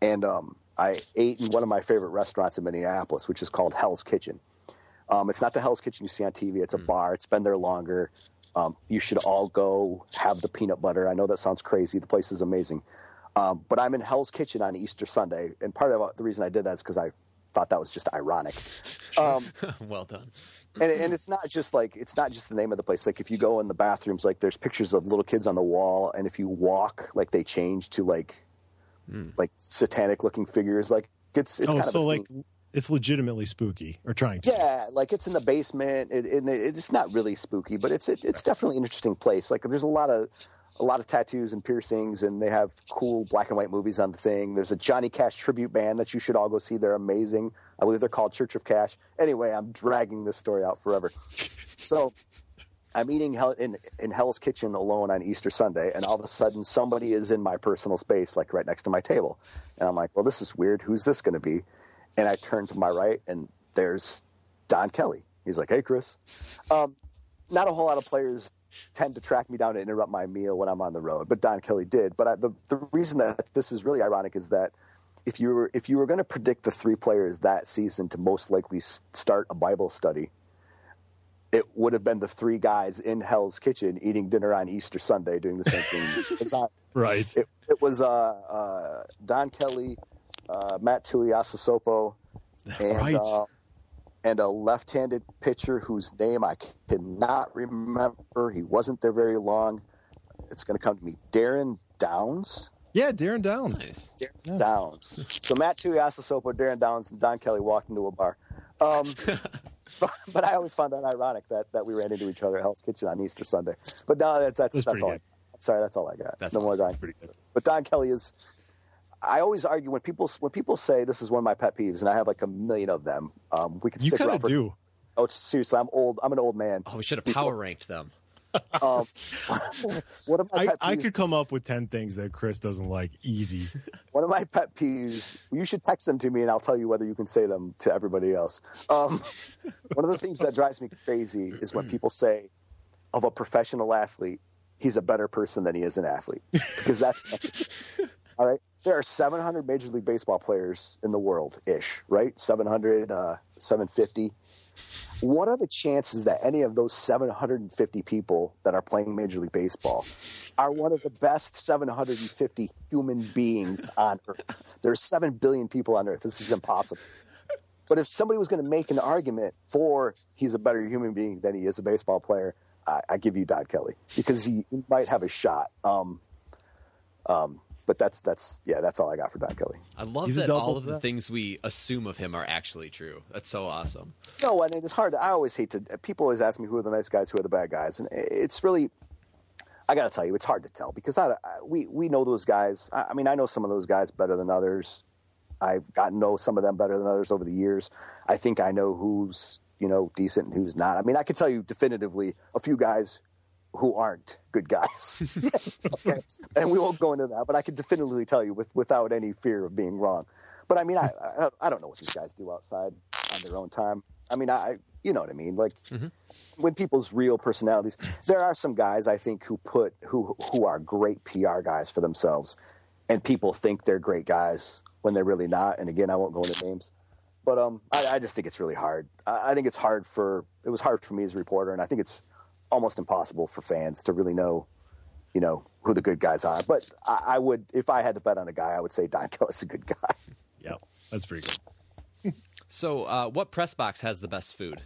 and um, I ate in one of my favorite restaurants in Minneapolis, which is called Hell's Kitchen. Um, it's not the Hell's Kitchen you see on TV. It's a bar. It's been there longer. Um, you should all go have the peanut butter. I know that sounds crazy. The place is amazing. Um, but I'm in Hell's Kitchen on Easter Sunday, and part of the reason I did that is because I thought that was just ironic. [laughs] Um, [laughs] well done. and, and it's not just like it's not just the name of the place. Like if you go in the bathrooms, like there's pictures of little kids on the wall, and if you walk, like they change to like like satanic looking figures. Like it's it's oh, kind so of like theme. it's legitimately spooky or trying to. Yeah, like it's in the basement. It, it, it's not really spooky, but it's it, it's definitely an interesting place. Like there's a lot of a lot of tattoos and piercings, and they have cool black and white movies on the thing. There's a Johnny Cash tribute band that you should all go see. They're amazing. I believe they're called Church of Cash. Anyway, I'm dragging this story out forever. So I'm eating hell, in, in Hell's Kitchen alone on Easter Sunday, and all of a sudden somebody is in my personal space, like right next to my table. And I'm like, well, this is weird. Who's this going to be? And I turn to my right, and there's Don Kelly. He's like, hey, Chris. Um, not a whole lot of players tend to track me down to interrupt my meal when I'm on the road, but Don Kelly did. But I, the, the reason that this is really ironic is that if you were if you were going to predict the three players that season to most likely start a Bible study, it would have been the three guys in Hell's Kitchen eating dinner on Easter Sunday doing the same thing. [laughs] Not- Right. it, it was uh, uh, Don Kelly, uh, Matt Tuiasosopo, and Right. And a left-handed pitcher whose name I cannot remember. He wasn't there very long. It's going to come to me. Darin Downs. Yeah, Darin Downs. Nice. Darin Downs. So Matt Tuiasosopo, Darin Downs, and Don Kelly walked into a bar. Um, [laughs] but, but I always found that ironic that, that we ran into each other at Hell's Kitchen on Easter Sunday. But no, that's that's, That's that's, pretty all. I, good. sorry, that's all I got. That's no more awesome. Don. Pretty good. But Don Kelly is. I always argue when people when people say this is one of my pet peeves, and I have like a million of them. Um, we could stick You stick kind around of for. do. Oh, seriously, I'm old. I'm an old man. Oh, we should have power ranked them. [laughs] Um, [laughs] one of my I, pet I could come up with 10 things that Chris doesn't like easy. [laughs] One of my pet peeves. You should text them to me, and I'll tell you whether you can say them to everybody else. Um, one of the things that drives me crazy is when people say of a professional athlete, he's a better person than he is an athlete because that's all right. There are 700 Major League Baseball players in the world, ish, right? 700, uh, 750. What are the chances that any of those 750 people that are playing Major League Baseball are one of the best 750 human beings on Earth? There's 7 billion people on Earth. This is impossible. But if somebody was going to make an argument for he's a better human being than he is a baseball player, I, I give you Don Kelly because he might have a shot. Um, um, but that's that's yeah, that's all I got for Don Kelly. I love He's a that double all of the things we assume of him are actually true. That's so awesome. No, I mean it's hard. To, I always hate to. People always ask me who are the nice guys, who are the bad guys, and it's really. I got to tell you, it's hard to tell because I, I, we we know those guys. I, I mean, I know some of those guys better than others. I've gotten to know some of them better than others over the years. I think I know who's you know decent and who's not. I mean, I can tell you definitively a few guys who aren't good guys. [laughs] okay, and we won't go into that, but I can definitively tell you with without any fear of being wrong. But I mean, I I, I don't know what these guys do outside on their own time. I mean, I you know what I mean, like. When people's real personalities, there are some guys I think who put who who are great PR guys for themselves, and people think they're great guys when they're really not. And again, I won't go into names, but um, I, I just think it's really hard. I, I think it's hard for it was hard for me as a reporter, and I think it's almost impossible for fans to really know, you know, who the good guys are. But I, I would, if I had to bet on a guy, I would say Don Kelly's a good guy. [laughs] Yeah, that's pretty good. So, uh, what press box has the best food?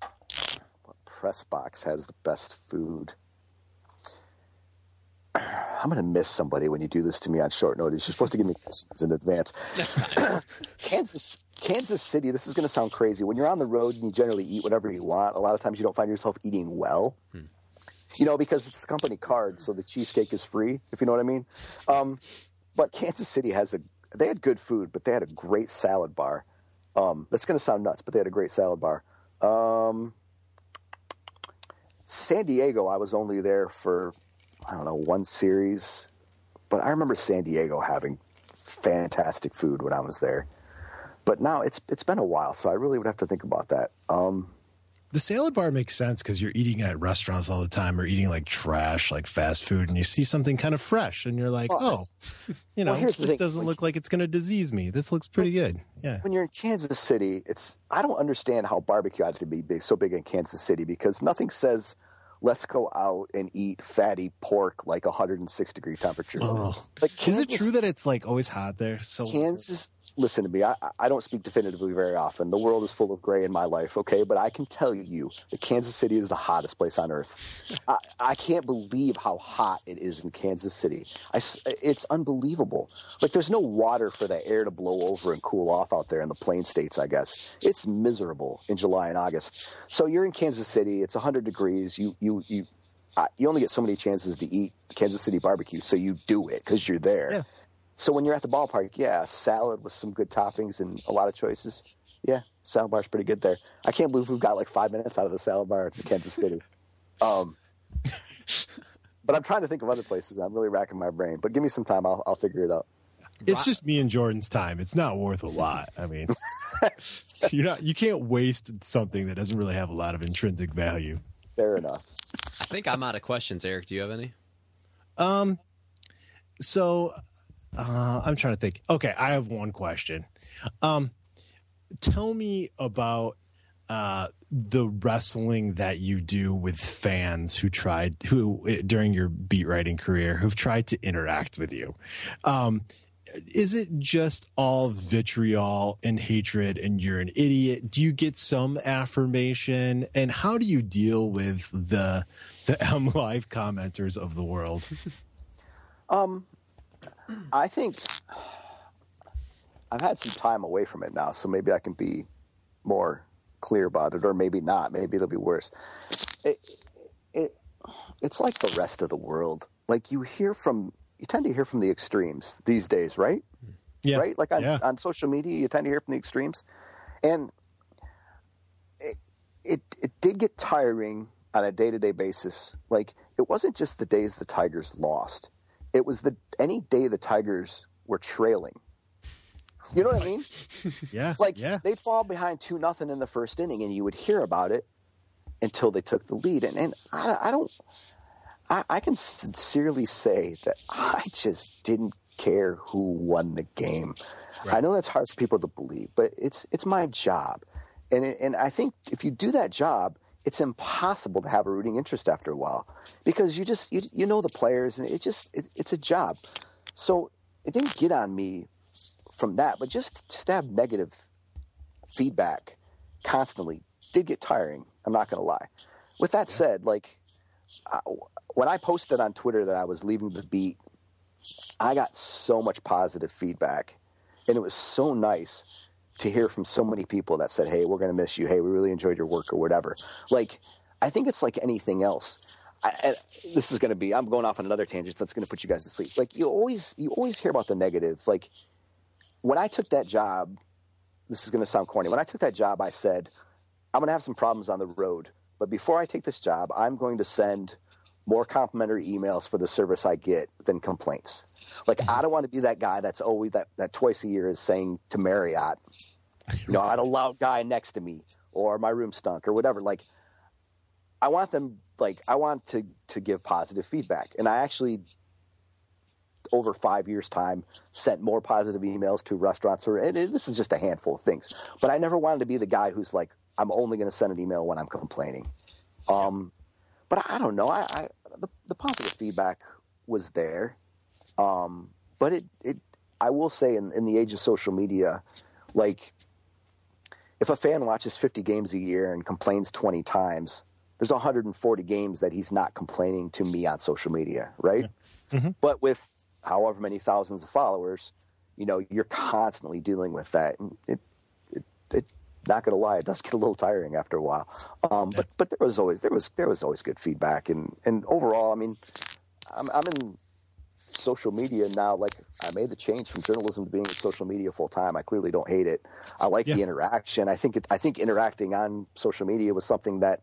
What press box has the best food. [clears throat] I'm going to miss somebody when you do this to me on short notice. You're supposed to give me questions in advance. [laughs] Kansas, Kansas City. This is going to sound crazy. When you're on the road and you generally eat whatever you want, a lot of times you don't find yourself eating well. You know, because it's the company card, so the cheesecake is free. If you know what I mean. Um, but Kansas City has a. They had good food, but they had a great salad bar. Um, that's going to sound nuts, but they had a great salad bar. Um, San Diego, I was only there for, I don't know, one series, but I remember San Diego having fantastic food when I was there. But now it's it's been a while, so I really would have to think about that. Um, The salad bar makes sense because you're eating at restaurants all the time or eating like trash, like fast food, and you see something kind of fresh, and you're like, Well, oh, you know, well, this doesn't look like it's going to disease me. This looks pretty good. Yeah. when you're in Kansas City, it's I don't understand how barbecue had to be big, so big in Kansas City because nothing says let's go out and eat fatty pork like 106 degree temperature. Ugh. Like Is it true that it's like always hot there? So Kansas, listen to me. I, I don't speak definitively very often. The world is full of gray in my life, okay? But I can tell you that Kansas City is the hottest place on earth. I, I can't believe how hot it is in Kansas City. I it's unbelievable. Like, there's no water for the air to blow over and cool off out there in the plain states, I guess. It's miserable in July and August. So you're in Kansas City, it's 100 degrees. You, you, you, you only get so many chances to eat Kansas City barbecue, so you do it because you're there. Yeah. So when you're at the ballpark, yeah, salad with some good toppings and a lot of choices. Yeah, salad bar's pretty good there. I can't believe we've got like five minutes out of the salad bar in Kansas City. [laughs] Um, but I'm trying to think of other places. I'm really racking my brain. But give me some time. I'll, I'll figure it out. it's just me and Jordan's time. It's not worth a lot. I mean, [laughs] you're not. You can't waste something that doesn't really have a lot of intrinsic value. Fair enough. I think I'm out of questions. Eric, do you have any? Um, so uh, I'm trying to think. Okay, I have one question. Um, tell me about uh, the wrestling that you do with fans who tried who eh, during your beat writing career who've tried to interact with you. Um, is it just all vitriol and hatred and you're an idiot? Do you get some affirmation? And how do you deal with the the [laughs] MLive commenters of the world? [laughs] Um, I think I've had some time away from it now, so maybe I can be more clear about it, or maybe not. Maybe it'll be worse. It, it, it's like the rest of the world. Like you hear from, you tend to hear from the extremes these days, right? Yeah. Right? Like on, Yeah. on social media, you tend to hear from the extremes, and it, it it did get tiring on a day to day basis. Like it wasn't just the days the Tigers lost; it was the any day the Tigers were trailing. You know what I mean? [laughs] Yeah. Like yeah. they'd fall behind two nothing in the first inning, and you would hear about it until they took the lead. And and I, I don't. I, I can sincerely say that I just didn't care who won the game. I know that's hard for people to believe, but it's it's my job, and it, and I think if you do that job, it's impossible to have a rooting interest after a while because you just you, you know the players and it just it, it's a job. So it didn't get on me from that, but just just to have negative feedback constantly did get tiring. I'm not going to lie. With that said, like I, when I posted on Twitter that I was leaving the beat, I got so much positive feedback, and it was so nice to hear from so many people that said, "Hey, we're going to miss you. Hey, we really enjoyed your work or whatever." Like, I think it's like anything else. I, this is going to be. I'm going off on another tangent that's going to put you guys to sleep. Like you always, you always hear about the negative. Like when I took that job, this is going to sound corny. When I took that job, I said, "I'm going to have some problems on the road, but before I take this job, I'm going to send." More complimentary emails for the service I get than complaints. Like I don't want to be that guy that's always that, that twice a year is saying to Marriott, you know, I had a loud guy next to me or my room stunk or whatever. Like I want them like I want to to give positive feedback. And I actually over five years time sent more positive emails to restaurants or and it- this is just a handful of things. But I never wanted to be the guy who's like, I'm only gonna send an email when I'm complaining. Um but I, I don't know. I, I the, the positive feedback was there. Um but it it I will say in, in the age of social media, like if a fan watches 50 games a year and complains 20 times, there's 140 games that he's not complaining to me on social media, right? But with however many thousands of followers, you know, you're constantly dealing with that. And it, it, it not gonna lie, it does [laughs] get a little tiring after a while. Um, but but there was always there was there was always good feedback, and and overall, I mean, I'm I'm in social media now. Like I made the change from journalism to being in social media full time. I clearly don't hate it. I like the interaction. I think it, I think interacting on social media was something that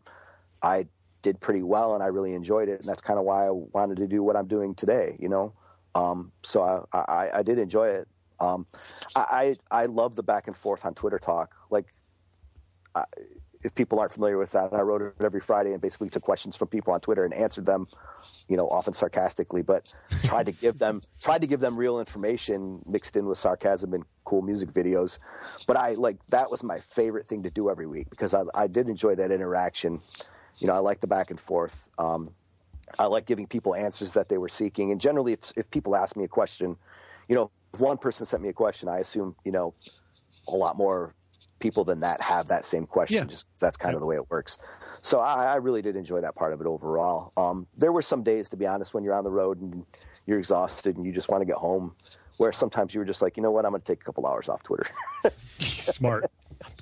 I did pretty well, and I really enjoyed it. And that's kind of why I wanted to do what I'm doing today. You know, um, so I, I I did enjoy it. Um, I, I I love the back and forth on Twitter talk. Like if people aren't familiar with that, I wrote it every Friday and basically took questions from people on Twitter and answered them, you know, often sarcastically, but tried to give them tried to give them real information mixed in with sarcasm and cool music videos. But I like that was my favorite thing to do every week because I, I did enjoy that interaction. You know, I like the back and forth. Um, I like giving people answers that they were seeking. And generally, if, if people ask me a question, you know, if one person sent me a question, I assume, you know, a lot more people than that have that same question. Yeah. Just that's kind of the way it works. So I, I really did enjoy that part of it overall. Um, there were some days, to be honest, when you're on the road and you're exhausted and you just want to get home, where sometimes you were just like, you know what, I'm going to take a couple hours off Twitter. [laughs] Smart.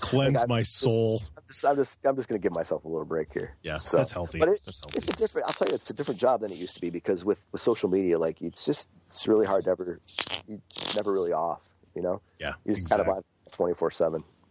Cleanse Like, my soul. I'm just, I'm just, I'm just going to give myself a little break here. Yeah, So- that's healthy. But it, That's healthy. it's a different. I'll tell you, it's a different job than it used to be because with, with social media, like it's just it's really hard to ever, you never really off. You know, Yeah, you're just exactly. kind of on twenty four seven.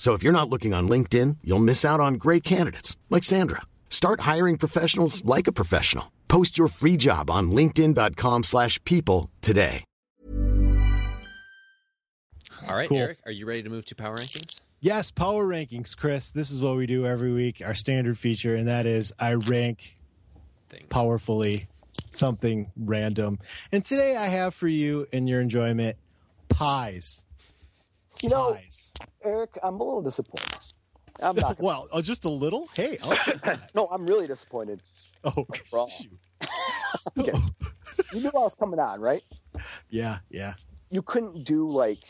So if you're not looking on LinkedIn, you'll miss out on great candidates like Sandra. Start hiring professionals like a professional. Post your free job on linkedin.com/people slash people today. All right, Cool. Eric, are you ready to move to power rankings? Yes, power rankings, Chris. This is what we do every week, our standard feature, and that is I rank Thing. powerfully something random. And today I have for you in your enjoyment pies. You know. Eric, I'm a little disappointed. I'm not. [laughs] Gonna, Well, uh, just a little. Hey, I'll take [laughs] that. no, I'm really disappointed. oh, shoot. [laughs] Okay. you knew I was coming on, right? yeah, yeah. You couldn't do like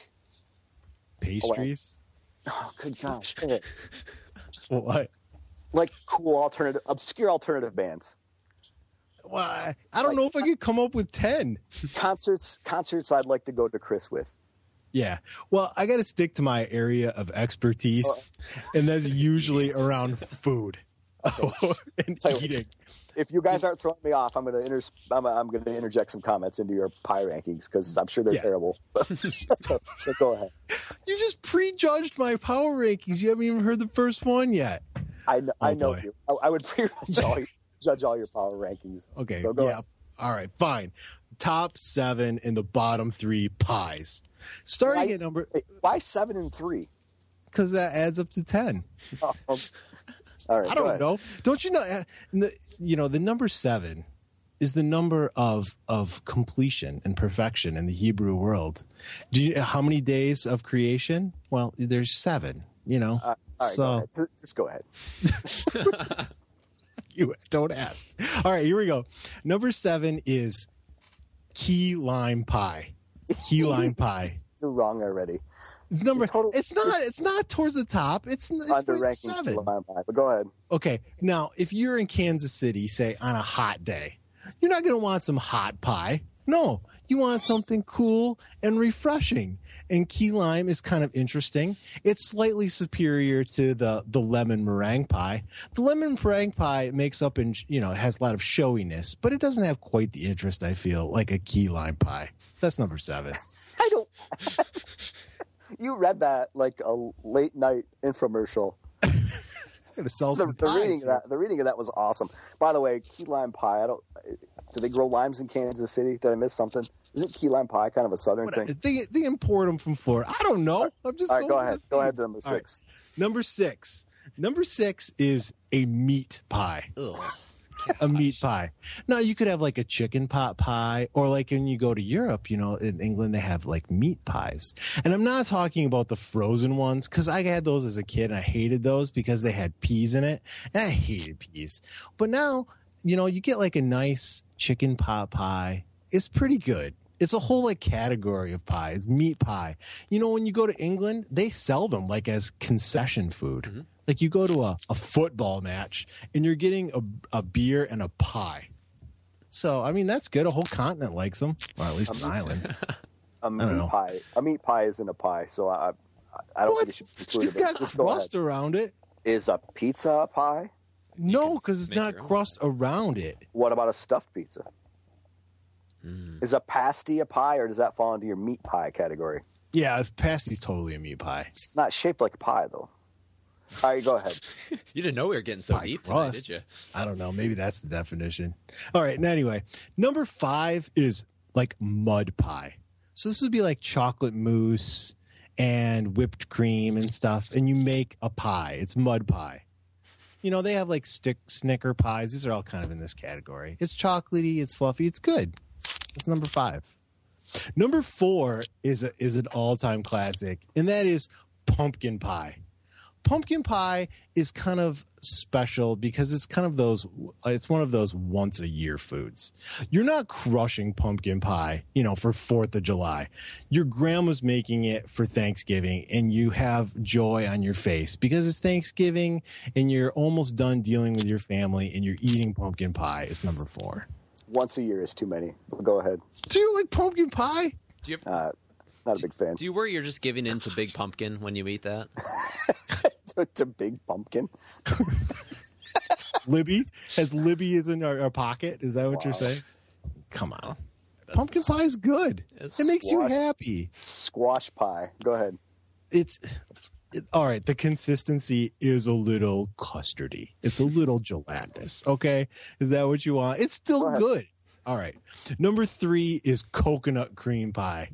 pastries. Oh, good gosh. Shit. What? Like cool alternative, obscure alternative bands. Why? I don't know if I could come up with ten. Concerts, concerts. I'd like to go to Chris with. Yeah. Well, I got to stick to my area of expertise, Oh. and that's [laughs] usually around food [laughs] and Tell you what. eating. If you guys aren't throwing me off, I'm gonna inter- I'm, I'm gonna interject some comments into your pie rankings because I'm sure they're Yeah. terrible. [laughs] so, go ahead. You just prejudged my power rankings. You haven't even heard the first one yet. I kn- I Oh, know boy. you. I, I would prejudge all your, judge all your power rankings. Okay. So go yeah. ahead. All right. Fine. Top seven and the bottom three pies. Starting Why- at number Wait, why seven and three? because that adds up to ten. [laughs] Oh, um, all right. I don't know. Don't you know? uh, you know, the number seven is the number of of completion and perfection in the Hebrew world. Do you how many days of creation? Well, there's seven. You know, Uh, all right, so go. Just go ahead. [laughs] you don't ask. All right, here we go. Number seven is key lime pie. Key lime [laughs] pie. You're wrong already. Number. Total- It's not. It's not towards the top. It's, it's Under seven. Lime Pie, but go ahead. Okay, now if you're in Kansas City, say on a hot day, you're not going to want some hot pie. No, you want something cool and refreshing. And key lime is kind of interesting. It's slightly superior to the the lemon meringue pie. The lemon meringue pie makes up in you know has a lot of showiness, but it doesn't have quite the interest I feel like a key lime pie. That's number seven. [laughs] I don't. [laughs] you read that like a late night infomercial. I'm gonna sell The, some the reading of that, the reading of that was awesome. By the way, key lime pie. I don't. Do they grow limes in Kansas City? Did I miss something? Isn't key lime pie kind of a southern What- thing? They they import them from Florida. I don't know. I'm just All right, going go ahead. the Go ahead to number All right. six. Number six. Number six is a meat pie. A meat pie. Now you could have like a chicken pot pie, or like when you go to Europe, you know, in England they have like meat pies. And I'm not talking about the frozen ones because I had those as a kid and I hated those because they had peas in it, and I hated peas. But now, you know, you get like a nice chicken pot pie. It's pretty good. It's a whole like category of pies, meat pie. You know, when you go to England, they sell them like as concession food. Mm-hmm. Like you go to a, a football match and you're getting a, a beer and a pie. So, I mean, that's good. A whole continent likes them, or at least an island. [laughs] A don't meat know. pie. A meat pie isn't a pie, so I. I- I don't What? think it should be included. It's but got just go crust around it. Is a pizza a pie? No, because it's not your own crust around it. What about a stuffed pizza? Hmm. Is a pasty a pie, or does that fall into your meat pie category? Yeah, pasty's totally a meat pie. It's not shaped like a pie, though. All right, go ahead. [laughs] You didn't know we were getting so Pie deep tonight, did you? I don't know. Maybe that's the definition. All right. And anyway, number five is like mud pie. So this would be like chocolate mousse and whipped cream and stuff, and you make a pie. It's mud pie. You know, they have like stick snicker pies. These are all kind of in this category. It's chocolatey, it's fluffy, it's good. That's number five. Number four is a, is an all time classic, and that is pumpkin pie. Pumpkin pie is kind of special because it's kind of those. It's one of those once a year foods. You're not crushing pumpkin pie, you know, for Fourth of July. Your grandma's making it for Thanksgiving, and you have joy on your face because it's Thanksgiving, and you're almost done dealing with your family, and you're eating pumpkin pie. Is number four. Once a year is too many. But Go ahead. Do you like pumpkin pie? Do you Uh, not a big fan. do you worry you're just giving in to Big Pumpkin when you eat that? [laughs] to, to big pumpkin. [laughs] Libby has Libby is in our, our pocket. Is that what you're saying? Come on, pumpkin pie is good. It makes you happy. Squash pie. Go ahead. It's it, all right. The consistency is a little custardy. It's a little gelatinous. Okay, is that what you want? It's still Go good. All right. Number three is coconut cream pie.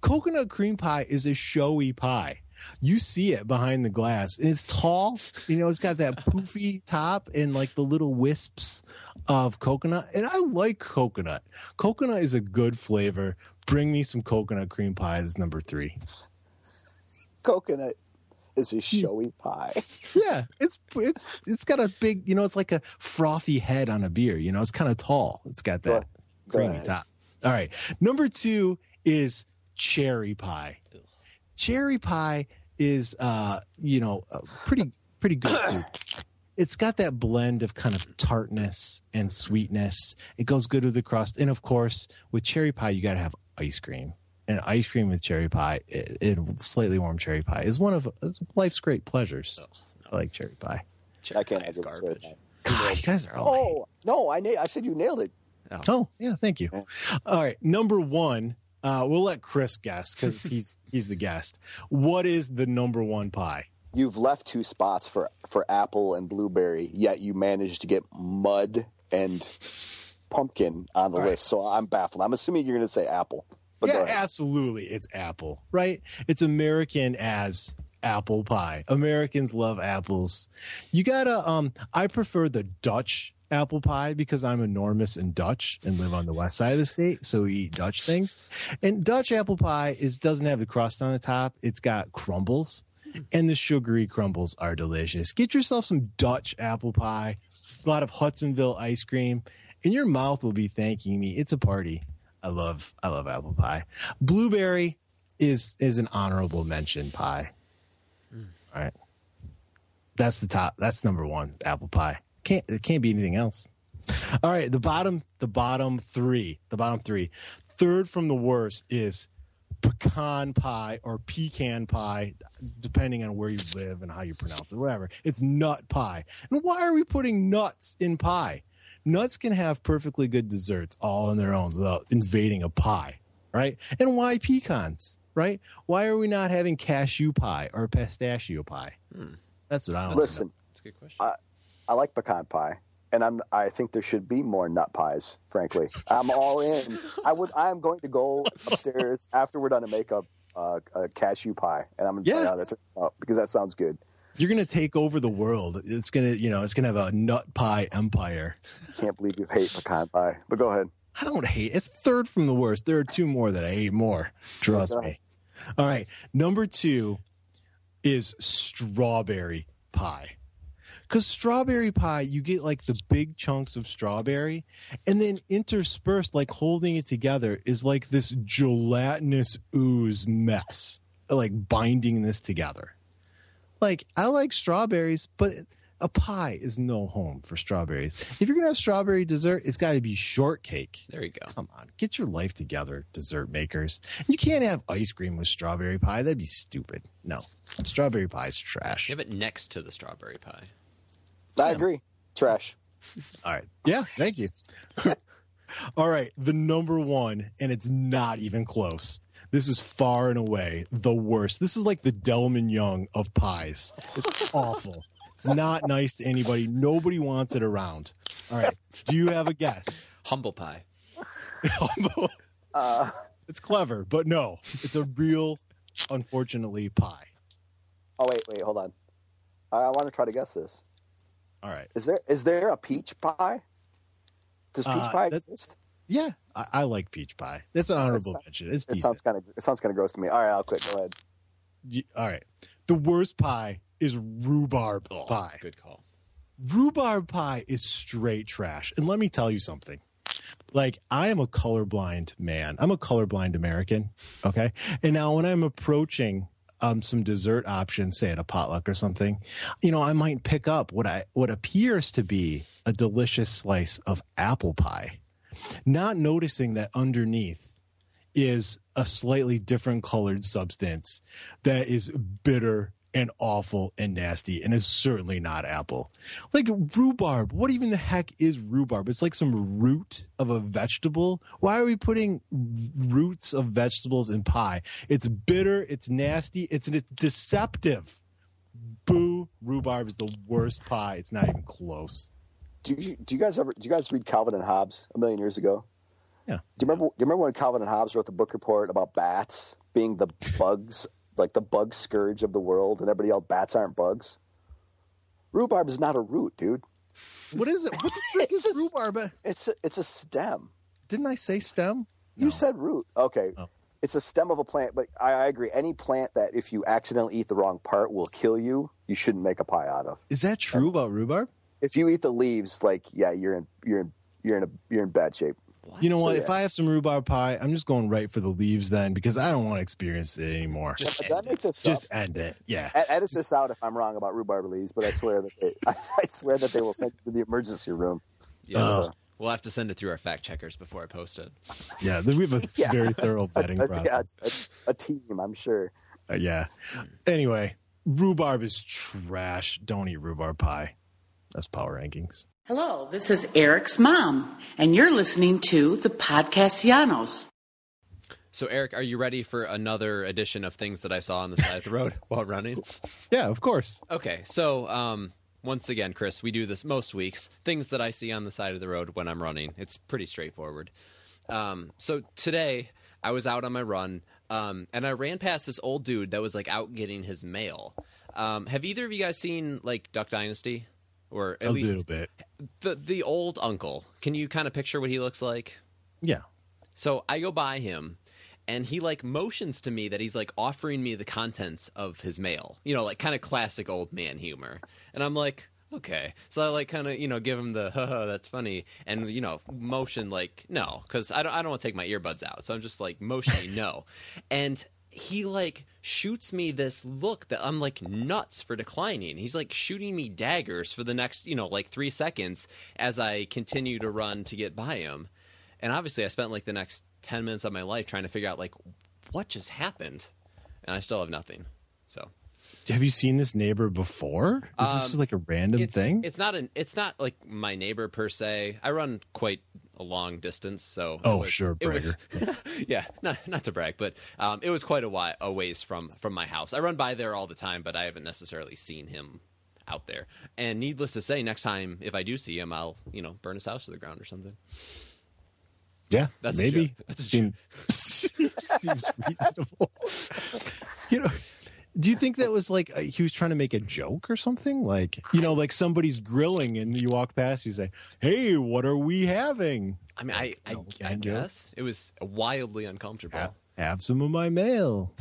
Coconut cream pie is a showy pie. You see it behind the glass, and it's tall. You know, it's got that [laughs] poofy top and like the little wisps of coconut. And I like coconut. Coconut is a good flavor. Bring me some coconut cream pie. That's number three. Coconut is a showy pie. [laughs] Yeah, it's it's it's got a big, you know, it's like a frothy head on a beer. You know, it's kind of tall. It's got that go creamy ahead. top. All right, number two is cherry pie. cherry pie is uh you know pretty pretty good [coughs] food. It's got that blend of kind of tartness and sweetness. It goes good with the crust, and of course, with cherry pie, you got to have ice cream. And ice cream with cherry pie, it, it slightly warm cherry pie, is one of life's great pleasures. I like cherry pie. I can't It's have garbage. God, you guys are all Oh no, I na- I said you nailed it. Oh, yeah, thank you. All right, number one. Uh, we'll let Chris guess because [laughs] he's he's the guest. What is the number one pie? You've left two spots for for apple and blueberry, yet you managed to get mud and pumpkin on the list. So I'm baffled. I'm assuming you're going to say apple. But yeah, absolutely. It's apple, right? It's American as apple pie. Americans love apples. You gotta. Um, I prefer the Dutch apple pie because I'm enormous in Dutch and live on the west side of the state, so we eat Dutch things. And Dutch apple pie is doesn't have the crust on the top. It's got crumbles, and the sugary crumbles are delicious. Get yourself some Dutch apple pie, a lot of Hudsonville ice cream, and your mouth will be thanking me. It's a party. I love I love apple pie. Blueberry is is an honorable mention pie. Hmm. All right. That's the top. That's number one. Apple pie. Can't it can't be anything else. All right. The bottom the bottom three. The bottom three. Third from the worst is pecan pie or pecan pie, depending on where you live and how you pronounce it. Whatever. It's nut pie. And why are we putting nuts in pie? Nuts can have perfectly good desserts all on their own without invading a pie, right? And why pecans, right? Why are we not having cashew pie or pistachio pie? That's what I want. Listen, That's a good question. I, I like pecan pie, and I'm I think there should be more nut pies. Frankly, I'm all in. I would. I am going to go upstairs after we're done to make a, uh, a cashew pie, and I'm going to try Yeah. how that turns out because that sounds good. You're gonna take over the world. It's gonna, you know, it's gonna have a nut pie empire. I Can't believe you hate pecan pie, but go ahead. I don't hate. It's third from the worst. There are two more that I hate more. Trust me. All right. Number two is strawberry pie. Because strawberry pie, you get like the big chunks of strawberry, and then interspersed, like holding it together, is like this gelatinous ooze mess, like binding this together. Like, I like strawberries, but a pie is no home for strawberries. If you're gonna have strawberry dessert, it's got to be shortcake. There you go. Come on, get your life together, dessert makers. You can't have ice cream with strawberry pie. That'd be stupid. No, strawberry pie is trash. You have it next to the strawberry pie. I agree. Trash. All right. Yeah, thank you. [laughs] All right, the number one, and it's not even close. This is far and away the worst. This is like the Delmon Young of pies. It's [laughs] awful. It's not nice to anybody. Nobody wants it around. All right. Do you have a guess? Humble pie. [laughs] Uh, It's clever, but no, it's a real, unfortunately, pie. oh wait, wait, hold on. I, I want to try to guess this. All right. Is there is there a peach pie? Does peach Uh, pie that's- exist? Yeah, I, I like peach pie. That's an honorable That's- mention. It's It decent. sounds kind of it sounds kind of gross to me. All right, I'll quit. Go ahead. Y- All right. The worst pie is rhubarb pie. Good call. Rhubarb pie is straight trash. And let me tell you something. Like, I am a colorblind man. I'm a colorblind American. Okay. And now when I'm approaching um, some dessert options, say at a potluck or something, you know, I might pick up what I what appears to be a delicious slice of apple pie, not noticing that underneath is a slightly different colored substance that is bitter and awful and nasty and is certainly not apple. Like rhubarb, what even the heck is rhubarb? It's like some root of a vegetable. Why are we putting roots of vegetables in pie? It's bitter, it's nasty, it's, it's deceptive. Boo, rhubarb is the worst pie. It's not even close. Do you do you guys ever do you guys read Calvin and Hobbes a million years ago? Yeah. Do you remember? Do you remember when Calvin and Hobbes wrote the book report about bats being the bugs, like the bug scourge of the world, and everybody yelled, "Bats aren't bugs." Rhubarb is not a root, dude. What is it? What the frick is a- rhubarb? It's a, it's a stem. Didn't I say stem? You said root. Okay. Oh. It's a stem of a plant, but I, I agree. Any plant that if you accidentally eat the wrong part will kill you, you shouldn't make a pie out of. Is that true about rhubarb? If you eat the leaves, like yeah, you're in you're in you're in a you're in bad shape. You know So, what? yeah. If I have some rhubarb pie, I'm just going right for the leaves then because I don't want to experience it anymore. Just But that makes this Just end it. Yeah. Ed- Edit this out if I'm wrong about rhubarb leaves, but I swear that they, [laughs] I, I swear that they will send you to the emergency room. Yeah. Ugh. We'll have to send it through our fact checkers before I post it. Yeah. We have a [laughs] Yeah. very thorough [laughs] vetting A- a- process. yeah, a, a team, I'm sure. Uh, yeah. Anyway, rhubarb is trash. Don't eat rhubarb pie. That's power rankings. Hello, this is Eric's mom, and you're listening to the Podcastellanos. So, Eric, are you ready for another edition of things that I saw on the side of the road while running? [laughs] Yeah, of course. Okay, so um, once again, Chris, we do this most weeks. Things that I see on the side of the road when I'm running. It's pretty straightforward. Um, so today, I was out on my run, um, and I ran past this old dude that was like out getting his mail. Um, have either of you guys seen like Duck Dynasty, or at least a least little bit. the the old uncle? Can you kind of picture what he looks like? Yeah. So I go by him and he like motions to me that he's like offering me the contents of his mail. You know, like kind of classic old man humor. And I'm like, okay. So I like kind of, you know, give him the haha, that's funny and you know, motion like no cuz I don't I don't want to take my earbuds out. So I'm just like motioning no. [laughs] And he like shoots me this look that I'm like nuts for declining. He's like shooting me daggers for the next, you know, like 3 seconds as I continue to run to get by him. And obviously, I spent like the next 10 minutes of my life trying to figure out, like, what just happened? And I still have nothing. So. Have you seen this neighbor before? Is this Um, like a random it's, thing? It's not an. It's not like my neighbor per se. I run quite a long distance, so. it Oh, was- sure, was- [laughs] yeah, not not to brag, but um, it was quite a while a ways from from my house. I run by there all the time, but I haven't necessarily seen him out there. And needless to say, next time if I do see him, I'll you know burn his house to the ground or something. yeah, That's maybe. joke. That's a Seem, [laughs] seems reasonable. [laughs] you know, do you think that was like uh, he was trying to make a joke or something? Like, you know, like somebody's grilling and you walk past, you say, "Hey, what are we having?" I mean, I I, No, I guess it was wildly uncomfortable. Have, have some of my mail.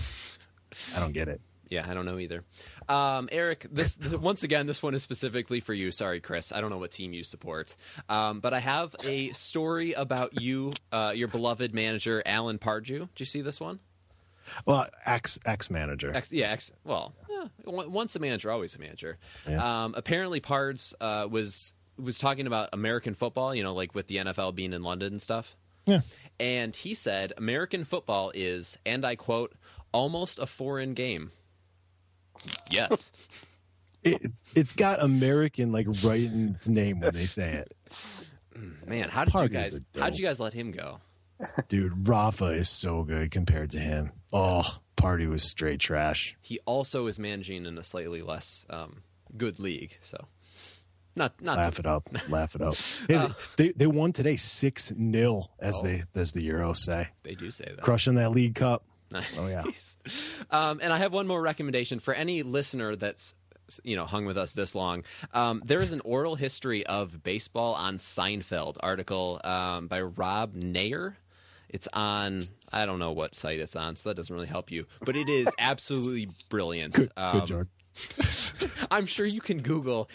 I don't get it. Yeah, I don't know either. Um, Eric, this, this once again, this one is specifically for you. Sorry, Chris. I don't know what team you support, um, but I have a story about you, uh, your beloved manager, Alan Pardew. Did you see this one? Well, ex ex manager. Ex, yeah, ex, well, yeah, once a manager, always a manager. Yeah. Um, apparently, Pards uh, was was talking about American football. You know, like with the NFL being in London and stuff. Yeah. And he said American football is, and I quote, almost a foreign game. Yes. [laughs] It, it's got American like right in its name when they say it. Man, how did you guys? How did you guys let him go? Dude, Rafa is so good compared to him. Oh, party was straight trash. He also is managing in a slightly less um, good league, so not not Laugh to- it up. Laugh it up. [laughs] Hey, Uh, they they won today six 0 as Oh. they as the Euros say. They do say that. Crushing that league cup. Nice. Oh yeah. [laughs] Um, and I have one more recommendation for any listener that's you know hung with us this long. Um, there is an oral history of baseball on Seinfeld article um, by Rob Nair. It's on I don't know what site it's on, so that doesn't really help you. But it is [laughs] absolutely brilliant. Good, Um, good [laughs] George. I'm sure you can Google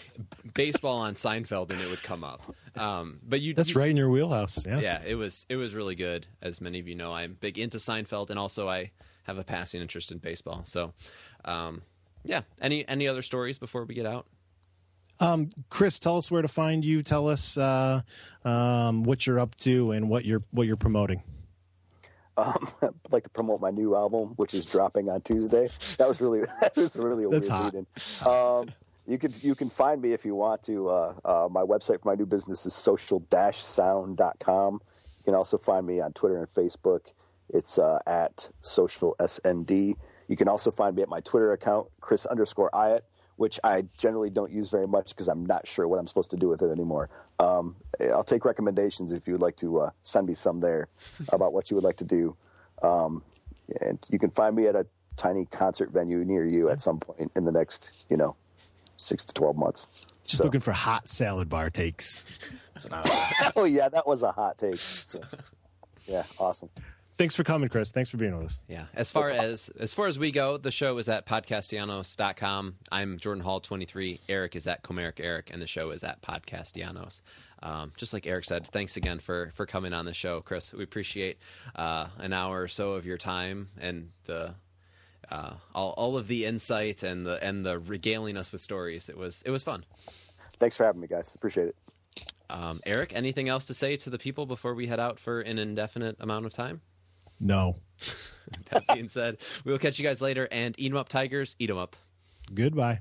baseball on Seinfeld and it would come up. Um, but you That's you- right in your wheelhouse. Yeah. yeah, it was it was really good. As many of you know, I'm big into Seinfeld, and also I have a passing interest in baseball. So, um, yeah. Any any other stories before we get out? Um, Chris, tell us where to find you. Tell us uh, um, what you're up to and what you're what you're promoting. Um, I'd [laughs] like to promote my new album, which is dropping on Tuesday. That was really [laughs] that was really a That's weird hot. lead-in. Um, you could you can find me if you want to. Uh, uh, my website for my new business is social-sound.com. You can also find me on Twitter and Facebook. It's uh, at social snd. You can also find me at my Twitter account, Chris underscore Iott, which I generally don't use very much because I'm not sure what I'm supposed to do with it anymore. Um, I'll take recommendations if you would like to uh, send me some there [laughs] about what you would like to do. Um, and you can find me at a tiny concert venue near you at some point in the next, you know, six to 12 months. Just So- looking for hot salad bar takes. That's what I- [laughs] oh, yeah, that was a hot take. So, [laughs] yeah, awesome. Thanks for coming, Chris. Thanks for being with us. Yeah. As far as as far as we go, the show is at podcastellanos.com. I'm Jordan Hall 23. Eric is at Comerica Eric, and the show is at Podcastellanos. Um, just like Eric said, thanks again for for coming on the show, Chris. We appreciate uh, an hour or so of your time and the uh, all all of the insight and the and the regaling us with stories. It was it was fun. Thanks for having me, guys. Appreciate it. Um, Eric, anything else to say to the people before we head out for an indefinite amount of time? No. that being said, we will catch you guys later. And eat 'em up, Tigers. Eat 'em up. Goodbye.